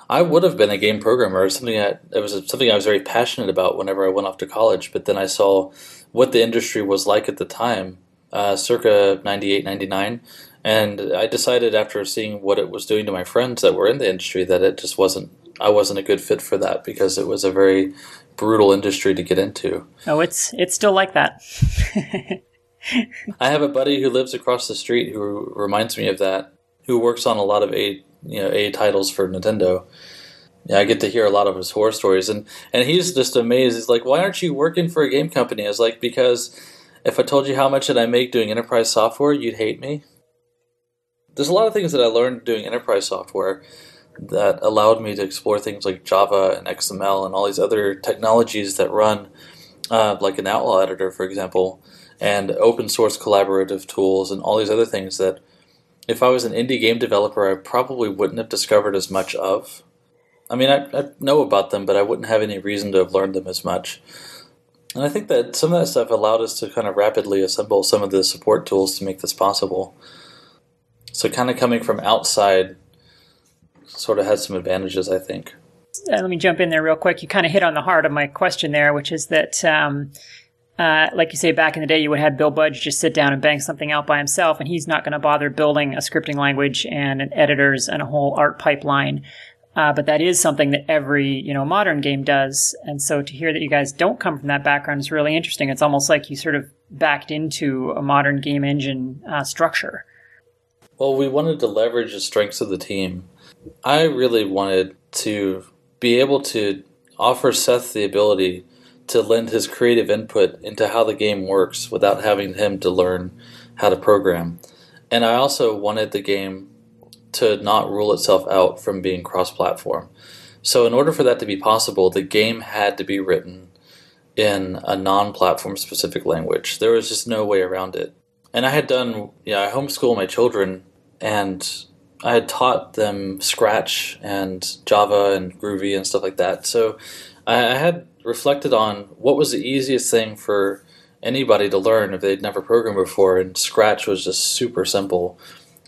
I would have been a game programmer. Something that it was something I was very passionate about whenever I went off to college. But then I saw what the industry was like at the time, uh, circa 98, 99. And I decided after seeing what it was doing to my friends that were in the industry that it just wasn't, I wasn't a good fit for that because it was a very brutal industry to get into. Oh, it's, it's still like that. I have a buddy who lives across the street who reminds me of that, who works on a lot of A, you know, A titles for Nintendo yeah, I get to hear a lot of his horror stories, and and he's just amazed. He's like, "Why aren't you working for a game company?" I was like, "Because if I told you how much did I make doing enterprise software, you'd hate me." There's a lot of things that I learned doing enterprise software that allowed me to explore things like Java and XML and all these other technologies that run, uh, like an Outlaw editor, for example, and open source collaborative tools and all these other things that, if I was an indie game developer, I probably wouldn't have discovered as much of I mean, I, I know about them, but I wouldn't have any reason to have learned them as much. And I think that some of that stuff allowed us to kind of rapidly assemble some of the support tools to make this possible. So, kind of coming from outside sort of had some advantages, I think. Uh, let me jump in there real quick. You kind of hit on the heart of my question there, which is that, um, uh, like you say, back in the day, you would have Bill Budge just sit down and bang something out by himself, and he's not going to bother building a scripting language and an editors and a whole art pipeline. Uh, but that is something that every you know modern game does, and so to hear that you guys don't come from that background is really interesting. It's almost like you sort of backed into a modern game engine uh, structure. Well, we wanted to leverage the strengths of the team. I really wanted to be able to offer Seth the ability to lend his creative input into how the game works without having him to learn how to program. And I also wanted the game to not rule itself out from being cross platform. So, in order for that to be possible, the game had to be written in a non platform specific language. There was just no way around it. And I had done, yeah, I homeschool my children and I had taught them Scratch and Java and Groovy and stuff like that. So I had reflected on what was the easiest thing for anybody to learn if they'd never programmed before, and Scratch was just super simple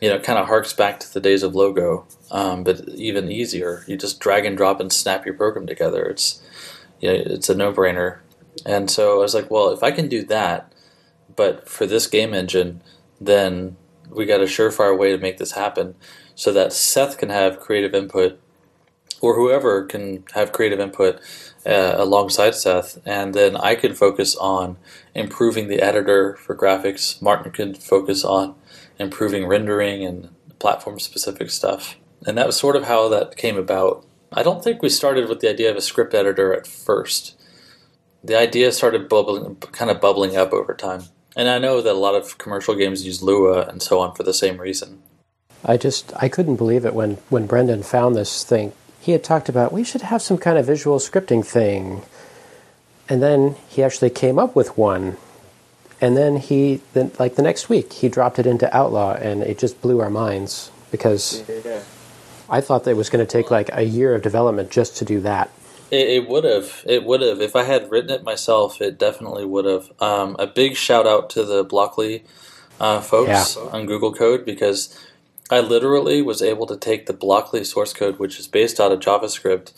you know, kind of harks back to the days of Logo, um, but even easier. You just drag and drop and snap your program together. It's you know, it's a no brainer. And so I was like, well, if I can do that, but for this game engine, then we got a surefire way to make this happen, so that Seth can have creative input, or whoever can have creative input uh, alongside Seth, and then I can focus on improving the editor for graphics. Martin can focus on improving rendering and platform specific stuff. And that was sort of how that came about. I don't think we started with the idea of a script editor at first. The idea started bubbling, kind of bubbling up over time. And I know that a lot of commercial games use Lua and so on for the same reason. I just I couldn't believe it when when Brendan found this thing. He had talked about we should have some kind of visual scripting thing. And then he actually came up with one and then he then like the next week he dropped it into outlaw and it just blew our minds because yeah. i thought that it was going to take like a year of development just to do that it, it would have it would have if i had written it myself it definitely would have um, a big shout out to the blockly uh, folks yeah. on google code because i literally was able to take the blockly source code which is based out of javascript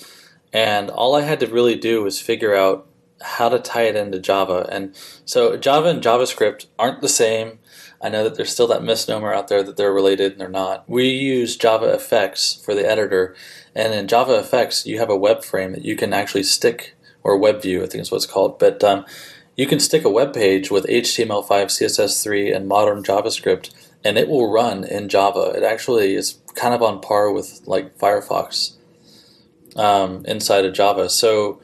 and all i had to really do was figure out how to tie it into Java. And so Java and JavaScript aren't the same. I know that there's still that misnomer out there that they're related and they're not. We use JavaFX for the editor, and in JavaFX, you have a web frame that you can actually stick, or web view, I think is what it's called. But um, you can stick a web page with HTML5, CSS3, and modern JavaScript, and it will run in Java. It actually is kind of on par with like Firefox um, inside of Java. So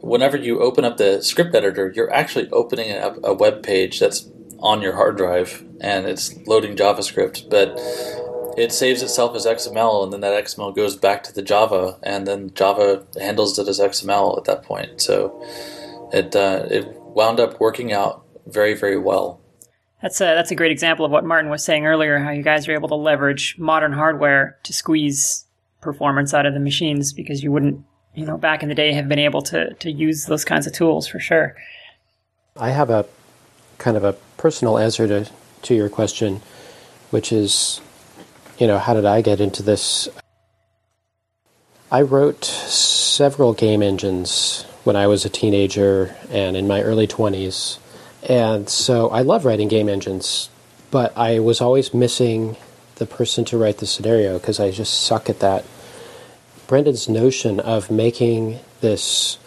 whenever you open up the script editor, you're actually opening up a web page that's on your hard drive and it's loading JavaScript, but it saves itself as XML, and then that XML goes back to the Java, and then Java handles it as XML at that point. So it uh, it wound up working out very very well. That's a that's a great example of what Martin was saying earlier. How you guys are able to leverage modern hardware to squeeze performance out of the machines because you wouldn't, you know, back in the day have been able to to use those kinds of tools for sure. I have a kind of a personal answer to to your question, which is you know, how did I get into this? I wrote several game engines when I was a teenager and in my early 20s. And so I love writing game engines, but I was always missing the person to write the scenario because I just suck at that. Brendan's notion of making this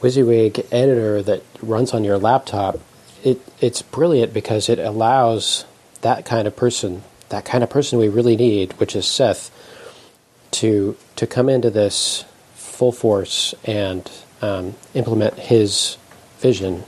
WYSIWYG editor that runs on your laptop, it, it's brilliant because it allows that kind of person that kind of person we really need, which is Seth, to to come into this full force and um, implement his vision.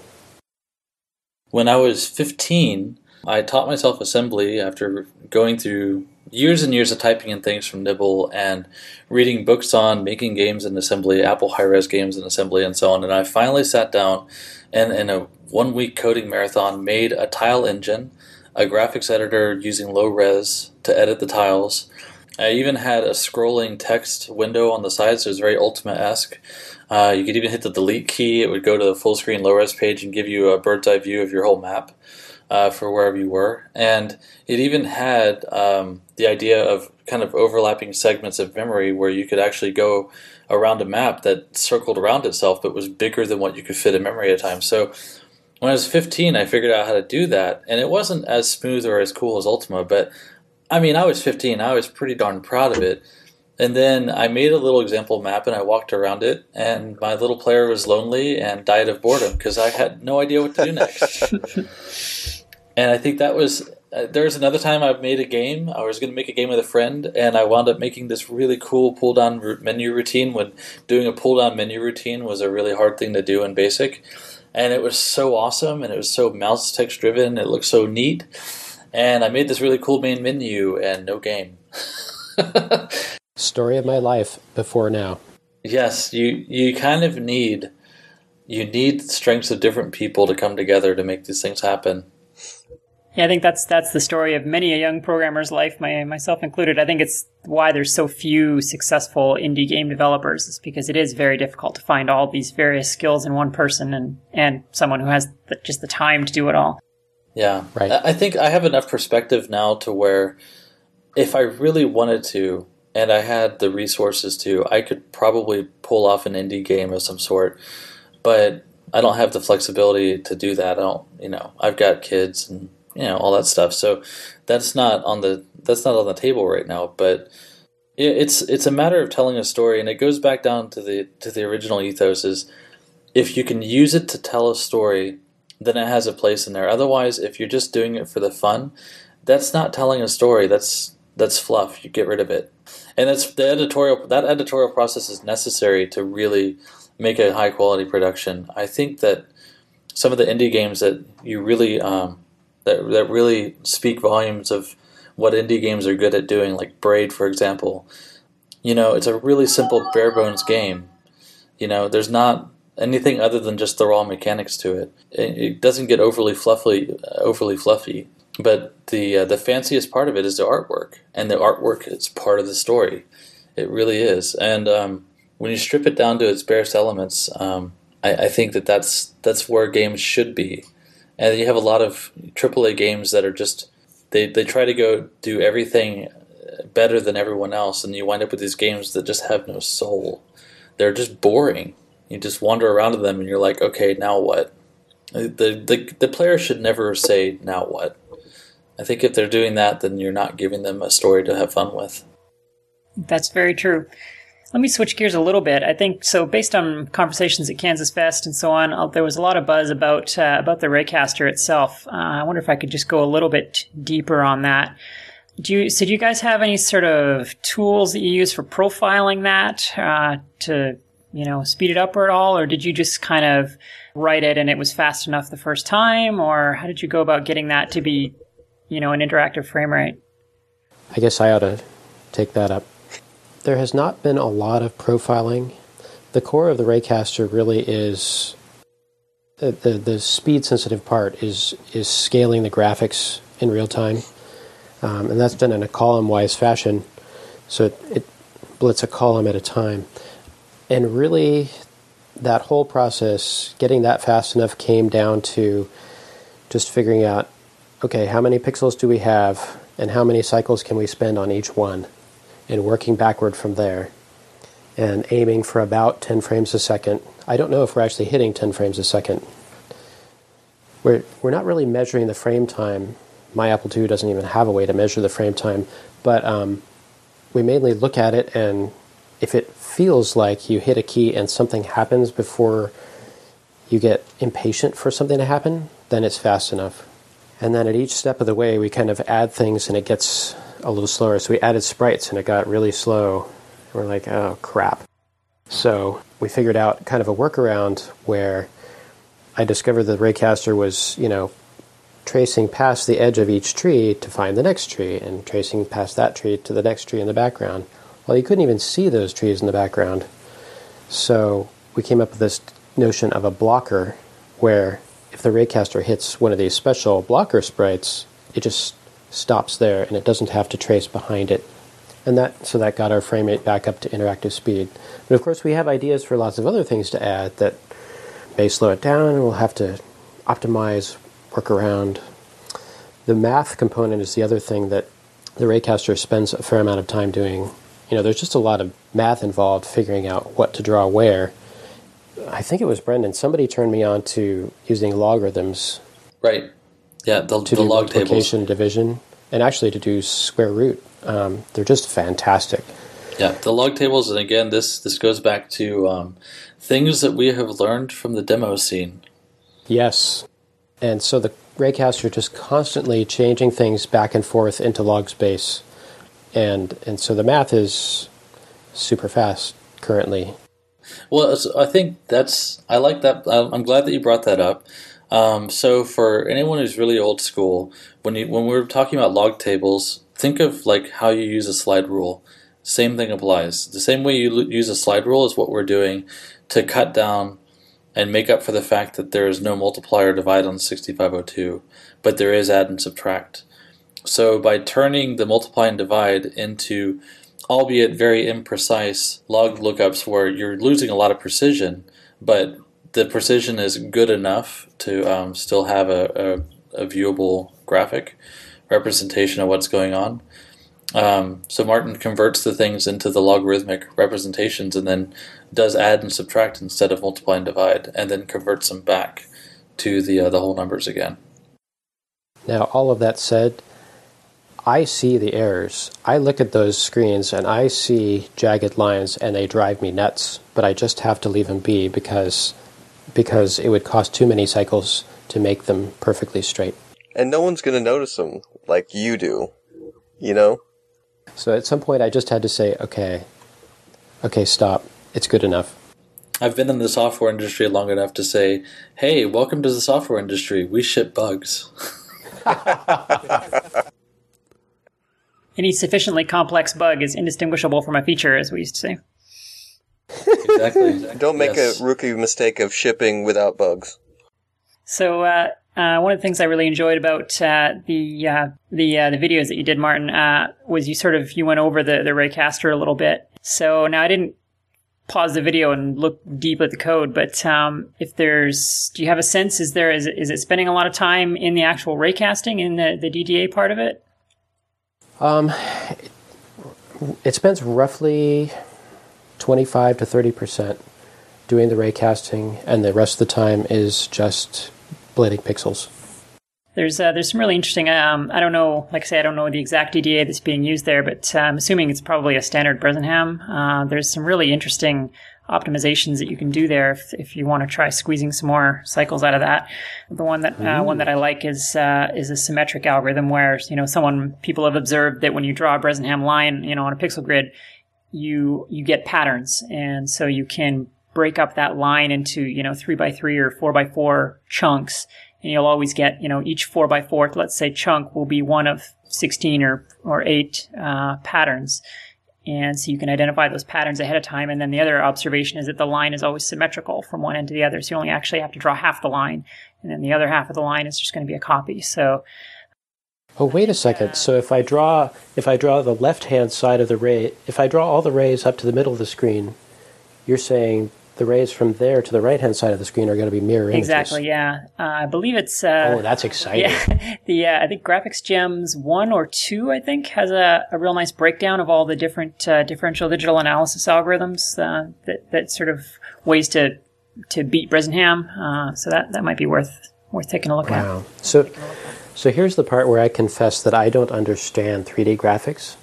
When I was 15, I taught myself assembly after going through years and years of typing in things from Nibble and reading books on making games in assembly, Apple high res games in assembly, and so on. And I finally sat down and in a one week coding marathon made a tile engine a graphics editor using low res to edit the tiles. I even had a scrolling text window on the side, so it was very Ultima esque. Uh, you could even hit the delete key, it would go to the full screen low res page and give you a bird's eye view of your whole map uh, for wherever you were. And it even had um, the idea of kind of overlapping segments of memory where you could actually go around a map that circled around itself but was bigger than what you could fit in memory at a time. So when I was 15, I figured out how to do that, and it wasn't as smooth or as cool as Ultima, but I mean, I was 15, I was pretty darn proud of it. And then I made a little example map and I walked around it, and my little player was lonely and died of boredom because I had no idea what to do next. and I think that was. Uh, there was another time I made a game. I was going to make a game with a friend, and I wound up making this really cool pull down menu routine when doing a pull down menu routine was a really hard thing to do in BASIC and it was so awesome and it was so mouse text driven. It looked so neat, and I made this really cool main menu and no game. Story of my life before now. Yes, you you kind of need you need strengths of different people to come together to make these things happen. Yeah, I think that's that's the story of many a young programmer's life, my, myself included. I think it's why there's so few successful indie game developers is because it is very difficult to find all these various skills in one person and and someone who has the, just the time to do it all. Yeah, right. I think I have enough perspective now to where if I really wanted to and I had the resources to, I could probably pull off an indie game of some sort. But I don't have the flexibility to do that. I don't, you know, I've got kids and you know all that stuff. So that's not on the that's not on the table right now. But it's it's a matter of telling a story, and it goes back down to the to the original ethos is if you can use it to tell a story, then it has a place in there. Otherwise, if you're just doing it for the fun, that's not telling a story. That's that's fluff. You get rid of it, and that's the editorial. That editorial process is necessary to really make a high quality production. I think that some of the indie games that you really um, that that really speak volumes of what indie games are good at doing, like Braid, for example. You know, it's a really simple, bare bones game. You know, there's not anything other than just the raw mechanics to it. It, doesn't get overly fluffy, overly fluffy. But the uh, the fanciest part of it is the artwork, and the artwork is part of the story. It really is. And um, when you strip it down to its barest elements, um, I, I think that that's that's where games should be and you have a lot of AAA games that are just they they try to go do everything better than everyone else, and you wind up with these games that just have no soul. They're just boring. You just wander around to them, and you're like, okay, now what? The the the player should never say now what. I think if they're doing that, then you're not giving them a story to have fun with. That's very true. Let me switch gears a little bit. I think so. Based on conversations at Kansas Fest and so on, uh, there was a lot of buzz about uh, about the Raycaster itself. Uh, I wonder if I could just go a little bit deeper on that. Do you so? Do you guys have any sort of tools that you use for profiling that uh, to you know, speed it up at all, or did you just kind of write it and it was fast enough the first time, or how did you go about getting that to be, you know, an interactive frame rate? I guess I ought to take that up. There has not been a lot of profiling. The core of the Raycaster really is the, the, the speed sensitive part is is scaling the graphics in real time, um, and that's done in a column wise fashion. So it, it blitz a column at a time, and really, that whole process, getting that fast enough, came down to just figuring out, okay, how many pixels do we have, and how many cycles can we spend on each one, and working backward from there, and aiming for about 10 frames a second. I don't know if we're actually hitting 10 frames a second. We're, we're not really measuring the frame time. My Apple II doesn't even have a way to measure the frame time, but um, we mainly look at it, and if it feels like you hit a key and something happens before you get impatient for something to happen, then it's fast enough. And then at each step of the way, we kind of add things and it gets a little slower. So we added sprites and it got really slow. We're like, oh crap. So we figured out kind of a workaround where I discovered the Raycaster was, you know, tracing past the edge of each tree to find the next tree and tracing past that tree to the next tree in the background. Well, you couldn't even see those trees in the background. So we came up with this notion of a blocker where if the Raycaster hits one of these special blocker sprites, it just stops there and it doesn't have to trace behind it. And that so that got our frame rate back up to interactive speed. But of course we have ideas for lots of other things to add that may slow it down and we'll have to optimize, work around. The math component is the other thing that the Raycaster spends a fair amount of time doing. You know, there's just a lot of math involved figuring out what to draw where. I think it was Brendan. Somebody turned me on to using logarithms. Right. Yeah, the, to the do log multiplication, tables. division, and actually to do square root. Um, they're just fantastic. Yeah, the log tables, and again, this this goes back to um, things that we have learned from the demo scene. Yes, and so the Raycaster just constantly changing things back and forth into log space, and and so the math is super fast currently. Well, I think that's I like that. I'm glad that you brought that up. Um, so for anyone who's really old school, when you when we're talking about log tables, think of like how you use a slide rule. Same thing applies. The same way you use a slide rule is what we're doing to cut down and make up for the fact that there is no multiplier or divide on 6502, but there is add and subtract. So by turning the multiply and divide into albeit very imprecise log lookups where you're losing a lot of precision, but the precision is good enough to um, still have a, a, a, viewable graphic representation of what's going on. Um, so Martin converts the things into the logarithmic representations and then does add and subtract instead of multiply and divide, and then converts them back to the uh, the whole numbers again. Now, all of that said, I see the errors. I look at those screens and I see jagged lines and they drive me nuts, but I just have to leave them be because because it would cost too many cycles to make them perfectly straight. And no one's going to notice them like you do, you know? So at some point I just had to say, okay, okay, stop. It's good enough. I've been in the software industry long enough to say, hey, welcome to the software industry. We ship bugs. Any sufficiently complex bug is indistinguishable from a feature, as we used to say. Exactly. Don't make Yes. a rookie mistake of shipping without bugs. So uh, uh, one of the things I really enjoyed about uh, the uh, the uh, the videos that you did, Martin, uh, was you sort of you went over the the Raycaster a little bit. So now I didn't pause the video and look deep at the code, but um, if there's, do you have a sense? Is there is it, is it spending a lot of time in the actual raycasting in the the DDA part of it? Um, it, spends roughly 25 to 30 percent doing the ray casting, and the rest of the time is just blending pixels. There's uh, there's some really interesting. Um, I don't know, like I say, I don't know the exact DDA that's being used there, but uh, I'm assuming it's probably a standard Bresenham. Uh, there's some really interesting optimizations that you can do there if, if you want to try squeezing some more cycles out of that. The one that uh, one that I like is uh, is a symmetric algorithm where you know someone people have observed that when you draw a Bresenham line, you know, on a pixel grid, you you get patterns, and so you can break up that line into you know three by three or four by four chunks, and you'll always get you know each four by four, let's say chunk will be one of sixteen or or eight uh, patterns. And so you can identify those patterns ahead of time. And then the other observation is that the line is always symmetrical from one end to the other. So you only actually have to draw half the line. And then the other half of the line is just going to be a copy. So Oh, wait a second. So if I draw if I draw the left-hand side of the ray, if I draw all the rays up to the middle of the screen, you're saying the rays from there to the right-hand side of the screen are going to be mirror images. exactly, yeah. Uh, I believe it's uh, Oh, that's exciting. yeah. The uh, I think Graphics Gems one or two I think has a, a real nice breakdown of all the different uh, differential digital analysis algorithms uh, that that sort of ways to to beat Bresenham. Uh, so that that might be worth worth taking a look at. Wow. So, so here's the part where I confess that I don't understand 3D graphics.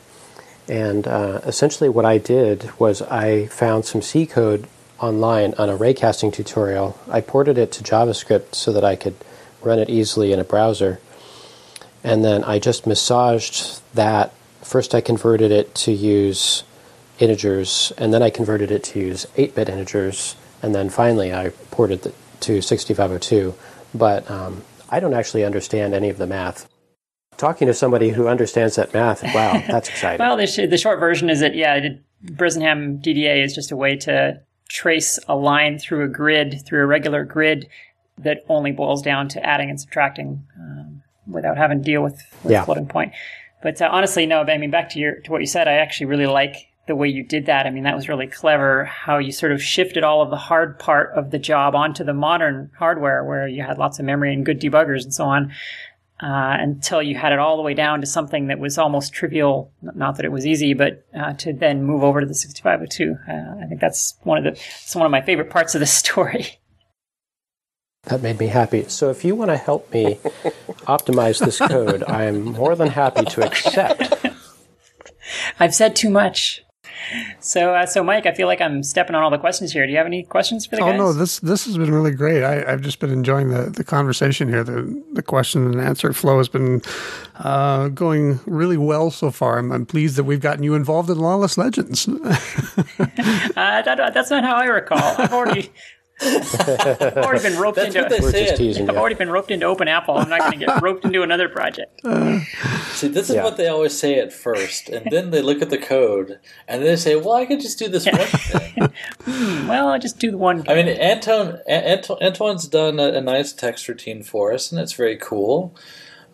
And uh, essentially, what I did was I found some C code online on a raycasting tutorial. I ported it to JavaScript so that I could run it easily in a browser. And then I just massaged that. First, I converted it to use integers, and then I converted it to use 8 bit integers, and then finally I ported it to 6502. But um, I don't actually understand any of the math. Talking to somebody who understands that math, wow, that's exciting. Well, the, sh- the short version is that yeah, the Bresenham DDA is just a way to trace a line through a grid, through a regular grid, that only boils down to adding and subtracting um, without having to deal with, with Yeah. floating point. But uh, honestly, no. I mean, back to your to what you said, I actually really like the way you did that. I mean, that was really clever. How you sort of shifted all of the hard part of the job onto the modern hardware, where you had lots of memory and good debuggers and so on uh, until you had it all the way down to something that was almost trivial. Not that it was easy, but uh, to then move over to the 6502. Uh, I think that's one of the it's one of my favorite parts of the story. That made me happy. So if you want to help me optimize this code, I'm more than happy to accept. I've said too much. So, uh, so Mike, I feel like I'm stepping on all the questions here. Do you have any questions for the Oh guys? Oh no, this this has been really great. I, I've just been enjoying the, the conversation here. The the question and answer flow has been uh, going really well so far. I'm, I'm pleased that we've gotten you involved in Lawless Legends. Uh, that, that's not how I recall. I've already, I've already been roped That's into. what they We're say. teasing I've you. already been roped into Open Apple. I'm not going to get roped into another project. See, this is Yeah. what they always say at first, and then they look at the code and they say, "Well, I could just do this one thing." Hmm, well, I'll just do the one. I mean, Anton, Anto- Antoine's done a, a nice text routine for us, and it's very cool.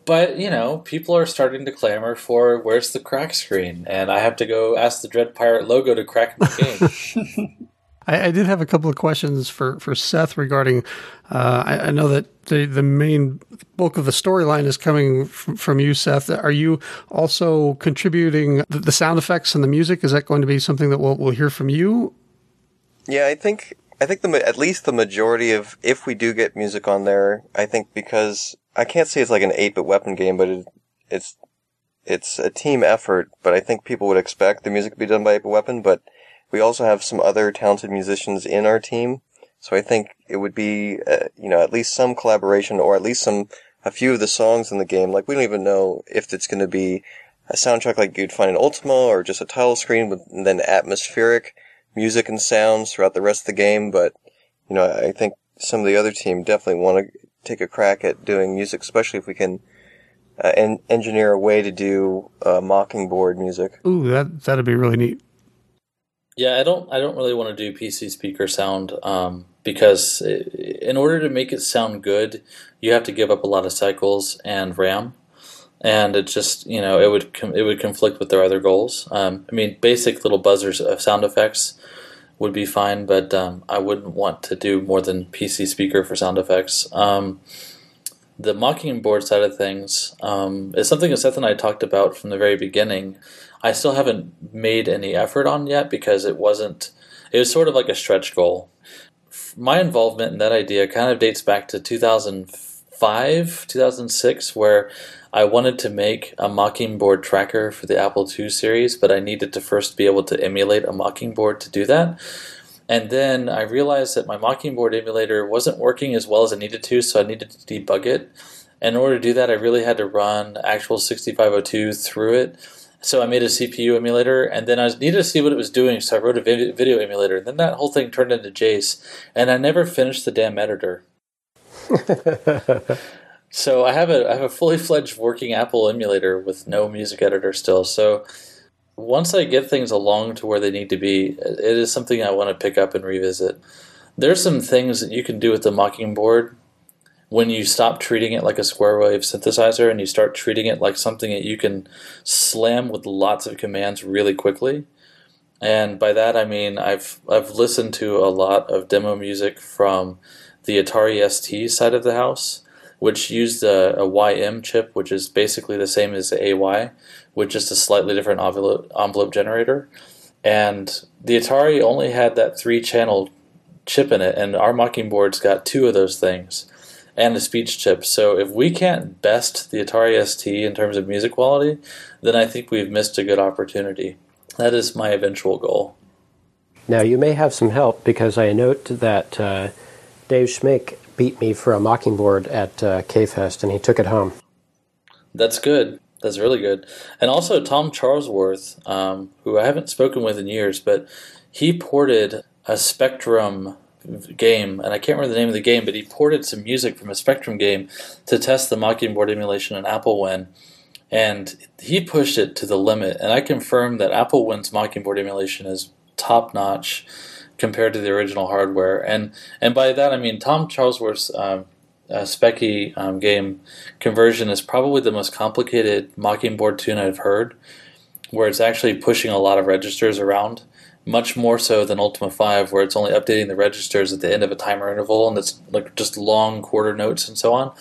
But you know, people are starting to clamor for where's the crack screen, and I have to go ask the Dread Pirate logo to crack my game. I, I did have a couple of questions for, for Seth regarding. Uh, I, I know that the the main bulk of the storyline is coming from, from you, Seth. Are you also contributing the, the sound effects and the music? Is that going to be something that we'll we'll hear from you? Yeah, I think I think the at least the majority of if we do get music on there, I think because I can't say it's like an eight bit weapon game, but it, it's it's a team effort. But I think people would expect the music to be done by bit weapon. But we also have some other talented musicians in our team, so I think it would be uh, you know at least some collaboration or at least some a few of the songs in the game. Like we don't even know if it's going to be a soundtrack like you'd find in Ultima or just a title screen with then atmospheric music and sounds throughout the rest of the game, but you know, I think some of the other team definitely want to take a crack at doing music, especially if we can uh, en- engineer a way to do uh, Mockingboard music. Ooh, that that'd be really neat. Yeah, I don't. I don't really want to do PC speaker sound um, because in order to make it sound good, you have to give up a lot of cycles and RAM, and it just you know it would com- it would conflict with their other goals. Um, I mean, basic little buzzers of sound effects would be fine, but um, I wouldn't want to do more than PC speaker for sound effects. Um, the Mockingboard side of things um, is something that Seth and I talked about from the very beginning. I still haven't made any effort on yet because it wasn't. It was sort of like a stretch goal. My involvement in that idea kind of dates back to 2005, 2006, where I wanted to make a Mockingboard tracker for the Apple II series, but I needed to first be able to emulate a Mockingboard to do that. And then I realized that my Mockingboard emulator wasn't working as well as I needed to, so I needed to debug it. And In order to do that, I really had to run actual 6502 through it. So I made a CPU emulator, and then I needed to see what it was doing, so I wrote a video emulator. And then that whole thing turned into Jace, and I never finished the damn editor. so I have a I have a fully fledged working Apple emulator with no music editor still. So once I get things along to where they need to be, it is something I want to pick up and revisit. There's some things that you can do with the Mockingboard when you stop treating it like a square wave synthesizer and you start treating it like something that you can slam with lots of commands really quickly. And by that I mean I've I've listened to a lot of demo music from the Atari ST side of the house, which used a, a YM chip, which is basically the same as the AY, with just a slightly different envelope, envelope generator. And the Atari only had that three channel chip in it, and our Mockingboard's got two of those things and a speech chip. So if we can't best the Atari ST in terms of music quality, then I think we've missed a good opportunity. That is my eventual goal. Now, you may have some help because I note that uh, Dave Schmenk beat me for a Mockingboard at uh, K-Fest, and he took it home. That's good. That's really good. And also Tom Charlesworth, um, who I haven't spoken with in years, but he ported a Spectrum game, and I can't remember the name of the game, but he ported some music from a Spectrum game to test the Mockingboard emulation in Applewin. And he pushed it to the limit, and I confirmed that Applewin's Mockingboard emulation is top notch compared to the original hardware. And and by that I mean Tom Charlesworth's um, uh, Speccy um, game conversion is probably the most complicated Mockingboard tune I've heard, where it's actually pushing a lot of registers around much more so than Ultima 5, where it's only updating the registers at the end of a timer interval and it's like just long quarter notes and so on.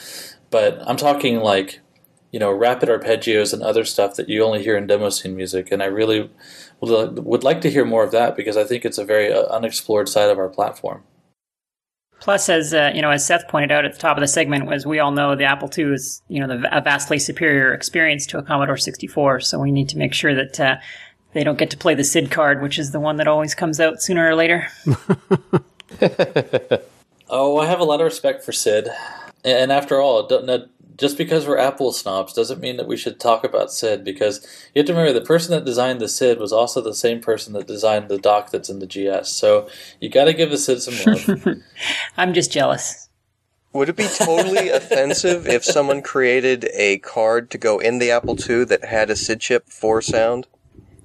But I'm talking like, you know, rapid arpeggios and other stuff that you only hear in demo scene music. And I really would, like to hear more of that because I think it's a very uh, unexplored side of our platform. Plus, as uh, you know, as Seth pointed out at the top of the segment, was we all know the Apple II is you know the, a vastly superior experience to a Commodore 64. So we need to make sure that uh, they don't get to play the SID card, which is the one that always comes out sooner or later. oh, I have a lot of respect for SID. And after all, just because we're Apple snobs doesn't mean that we should talk about SID because you have to remember the person that designed the SID was also the same person that designed the DOC that's in the GS. So you got to give the SID some love. I'm just jealous. Would it be totally offensive if someone created a card to go in the Apple II that had a SID chip for sound?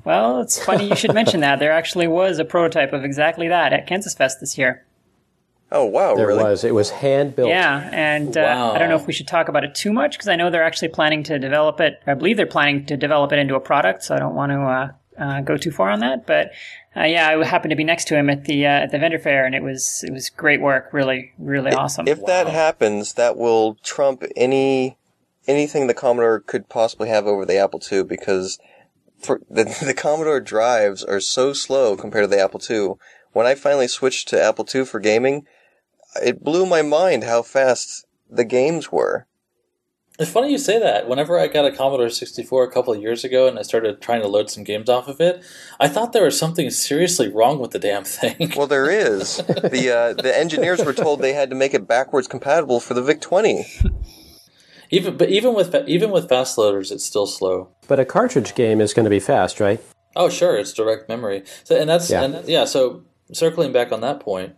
Well, it's funny you should mention that. There actually was a prototype of exactly that at Kansas Fest this year. Oh wow! There really? was. It was hand built. Yeah, and uh, wow. I don't know if we should talk about it too much because I know they're actually planning to develop it. I believe they're planning to develop it into a product, so I don't want to uh, uh, go too far on that. But uh, yeah, I happened to be next to him at the uh, at the vendor fair, and it was it was great work. Really, really if, awesome. If wow. that happens, that will trump any anything the Commodore could possibly have over the Apple II because for the, the Commodore drives are so slow compared to the Apple II. When I finally switched to Apple II for gaming, it blew my mind how fast the games were. It's funny you say that. Whenever I got a Commodore 64 a couple of years ago and I started trying to load some games off of it, I thought there was something seriously wrong with the damn thing. Well, there is. the uh, the engineers were told they had to make it backwards compatible for the VIC 20. Even but even with even with fast loaders, it's still slow. But a cartridge game is going to be fast, right? Oh, sure, it's direct memory. So and that's yeah. and yeah. So circling back on that point,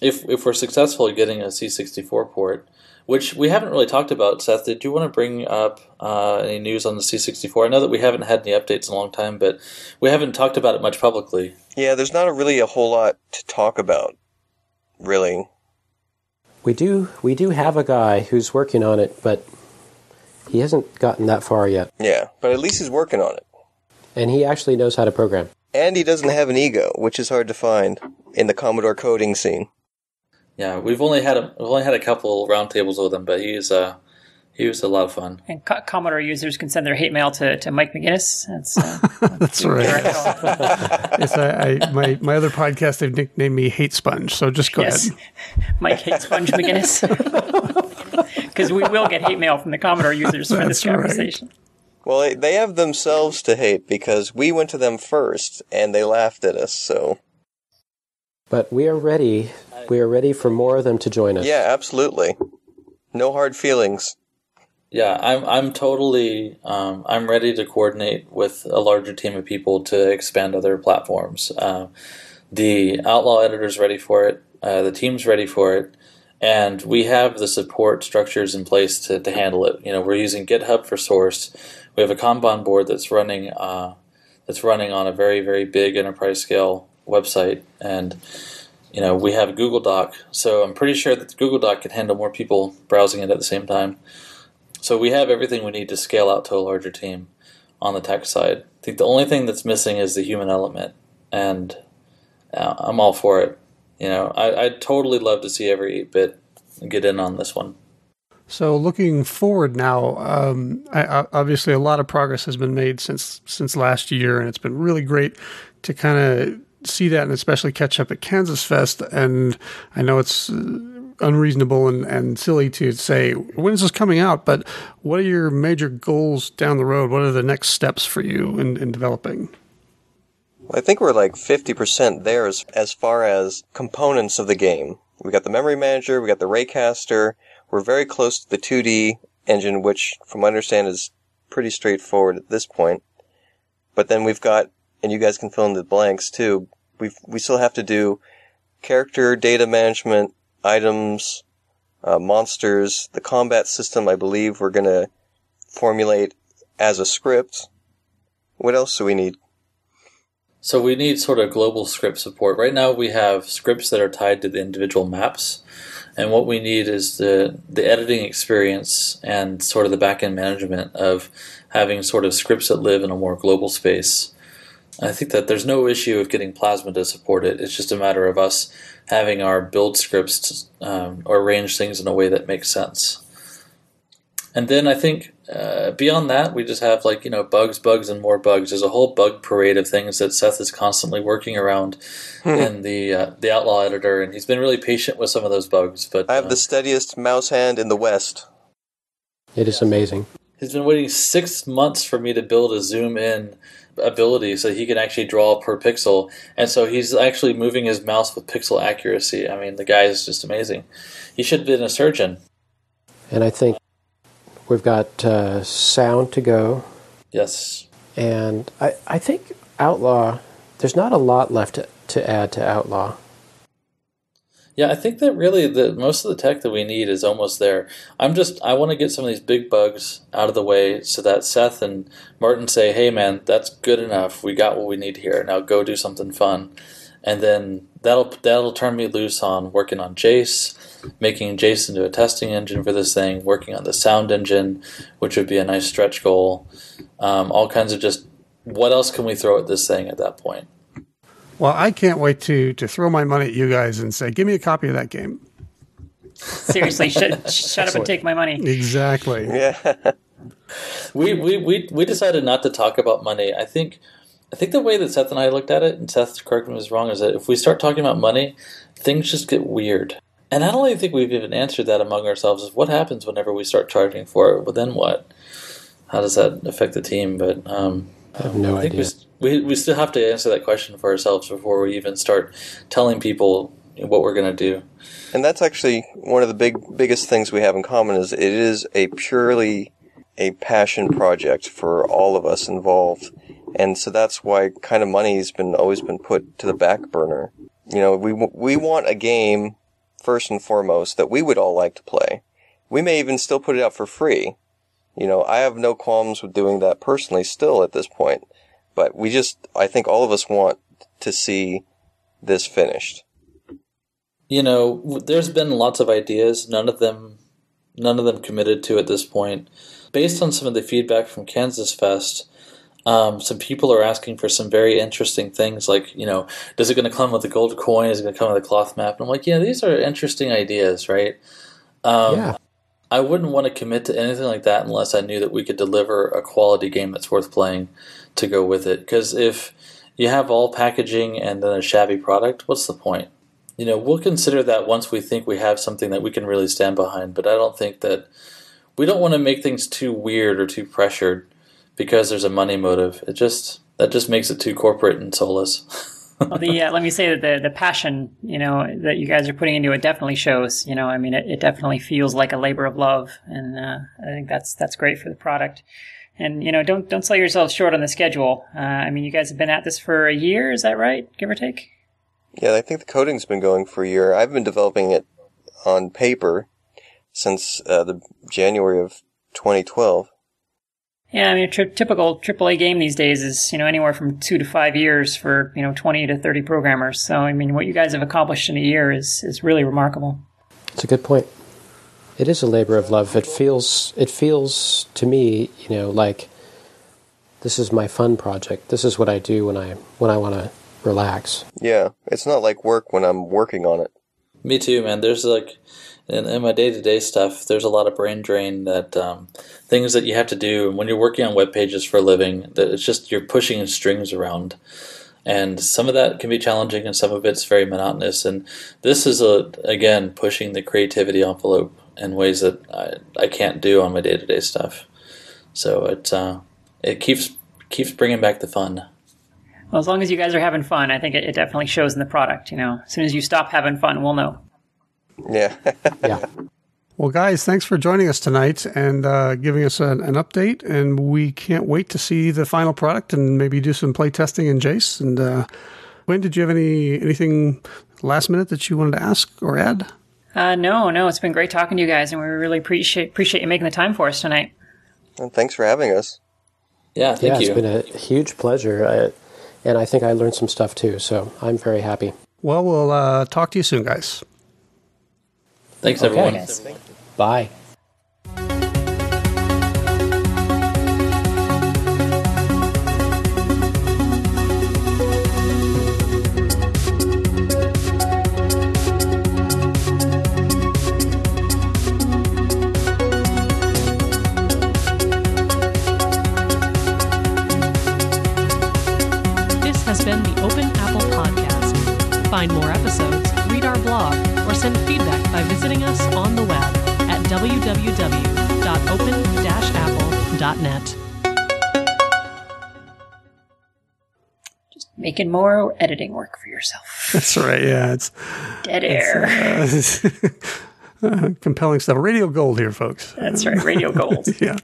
if if we're successful at getting a C64 port, which we haven't really talked about, Seth, did you want to bring up uh, any news on the C64? I know that we haven't had any updates in a long time, but we haven't talked about it much publicly. Yeah, there's not a really a whole lot to talk about, really. We do we do have a guy who's working on it, but he hasn't gotten that far yet. Yeah, but at least he's working on it. And he actually knows how to program. And he doesn't have an ego, which is hard to find in the Commodore coding scene. Yeah, we've only had a, we've only had a couple roundtables with him, but he's uh, he was a lot of fun. And Co- Commodore users can send their hate mail to, to Mike Maginnis. That's, uh, that's right. yes, I, I, my my other podcast they've nicknamed me Hate Sponge. So just go yes. ahead. Mike Hate Sponge Maginnis. Because we will get hate mail from the Commodore users for this conversation. Right. Well, they have themselves to hate because we went to them first and they laughed at us. So. But we are ready. We are ready for more of them to join us. Yeah, absolutely. No hard feelings. Yeah, I'm I'm totally um, I'm ready to coordinate with a larger team of people to expand other platforms. Uh, the Outlaw editor's ready for it. Uh, the team's ready for it, and we have the support structures in place to, to handle it. You know, we're using GitHub for source. We have a Kanban board that's running uh, that's running on a very very big enterprise scale website, and you know we have Google Doc. So I'm pretty sure that Google Doc can handle more people browsing it at the same time. So we have everything we need to scale out to a larger team on the tech side. I think the only thing that's missing is the human element, and uh, I'm all for it. You know, I, I'd totally love to see every 8 bit get in on this one. So looking forward now, um, I, obviously a lot of progress has been made since since last year, and it's been really great to kind of see that, and especially catch up at Kansas Fest. And I know it's unreasonable and, and silly to say when is this coming out, but what are your major goals down the road? What are the next steps for you in, in developing? Well, I think we're like 50% there as, as far as components of the game. We got the memory manager, we got the raycaster, we're very close to the 2D engine, which from what I understand is pretty straightforward at this point. But then we've got, and you guys can fill in the blanks too, we we still have to do character data management, items, uh, monsters. The combat system, I believe, we're going to formulate as a script. What else do we need? So we need sort of global script support. Right now we have scripts that are tied to the individual maps. And what we need is the, the editing experience and sort of the backend management of having sort of scripts that live in a more global space. I think that there's no issue of getting Plasma to support it. It's just a matter of us having our build scripts um, or arrange things in a way that makes sense. And then I think uh, beyond that, we just have like you know bugs, bugs, and more bugs. There's a whole bug parade of things that Seth is constantly working around hmm. in the uh, the Outlaw editor, and he's been really patient with some of those bugs. But I have uh, the steadiest mouse hand in the West. It is amazing. He's been waiting six months for me to build a zoom in ability so he can actually draw per pixel. And so he's actually moving his mouse with pixel accuracy. I mean, the guy is just amazing. He should have been a surgeon. And I think we've got uh, sound to go. Yes. And I, I think Outlaw, there's not a lot left to, to add to Outlaw. Yeah, I think that really the most of the tech that we need is almost there. I'm just I want to get some of these big bugs out of the way so that Seth and Martin say, "Hey man, that's good enough. We got what we need here. Now go do something fun." And then that'll that'll turn me loose on working on Jace, making Jace into a testing engine for this thing, working on the sound engine, which would be a nice stretch goal. Um, all kinds of just what else can we throw at this thing at that point? Well, I can't wait to to throw my money at you guys and say, "Give me a copy of that game." Seriously, shut, shut up and take my money. Exactly. Yeah. we, we we we decided not to talk about money. I think I think the way that Seth and I looked at it, and Seth correct me if wrong, is that if we start talking about money, things just get weird. And I don't even think we've even answered that among ourselves. Is what happens whenever we start charging for it? But then what? How does that affect the team? But um, I have no I idea. We, we, we still have to answer that question for ourselves before we even start telling people what we're going to do. And that's actually one of the big biggest things we have in common is it is a purely a passion project for all of us involved. And so that's why kind of money's been always been put to the back burner. You know, we we want a game first and foremost that we would all like to play. We may even still put it out for free you know, I have no qualms with doing that personally still at this point. But we just, I think all of us want to see this finished. You know, there's been lots of ideas, none of them none of them committed to at this point. Based on some of the feedback from Kansas Fest, um, some people are asking for some very interesting things like, you know, does it going to come with a gold coin? Is it going to come with a cloth map? And I'm like, yeah, these are interesting ideas, right? Um, yeah. I wouldn't want to commit to anything like that unless I knew that we could deliver a quality game that's worth playing to go with it. Because if you have all packaging and then a shabby product, what's the point? You know, we'll consider that once we think we have something that we can really stand behind. But I don't think that we don't want to make things too weird or too pressured because there's a money motive. It just that just makes it too corporate and soulless. well, the uh, let me say that the the passion you know that you guys are putting into it definitely shows. You know, I mean, it, it definitely feels like a labor of love, and uh, I think that's that's great for the product. And you know, don't don't sell yourselves short on the schedule. Uh, I mean, you guys have been at this for a year, is that right, give or take? Yeah, I think the coding's been going for a year. I've been developing it on paper since uh, the January of 2012. Yeah, I mean, a tri- typical AAA game these days is you know anywhere from two to five years for you know twenty to thirty programmers. So I mean, what you guys have accomplished in a year is is really remarkable. It's a good point. It is a labor of love. It feels it feels to me, you know, like this is my fun project. This is what I do when I when I want to relax. Yeah, it's not like work when I'm working on it. Me too, man. There's like in, in my day to day stuff, there's a lot of brain drain that um, things that you have to do when you're working on web pages for a living. That it's just you're pushing strings around, and some of that can be challenging, and some of it's very monotonous. And this is a again pushing the creativity envelope in ways that I, I can't do on my day to day stuff. So it uh, it keeps keeps bringing back the fun. Well, as long as you guys are having fun, I think it, it definitely shows in the product. You know, as soon as you stop having fun, we'll know. Yeah. Yeah. Well, guys, thanks for joining us tonight and uh, giving us an, an, update. And we can't wait to see the final product and maybe do some play testing in Jace. And uh, Quinn, did you have any anything last minute that you wanted to ask or add? Uh, no, no. It's been great talking to you guys, and we really appreciate appreciate you making the time for us tonight. And thanks for having us. Yeah, thank yeah, you. It's been a huge pleasure, I, and I think I learned some stuff too. So I'm very happy. Well, we'll uh, talk to you soon, guys. Thanks, Okay. everyone. Yes. Bye. Making more editing work for yourself. That's right. Yeah, it's Dead air. uh, compelling stuff. Radio gold here, folks. That's right. Radio gold. Yeah.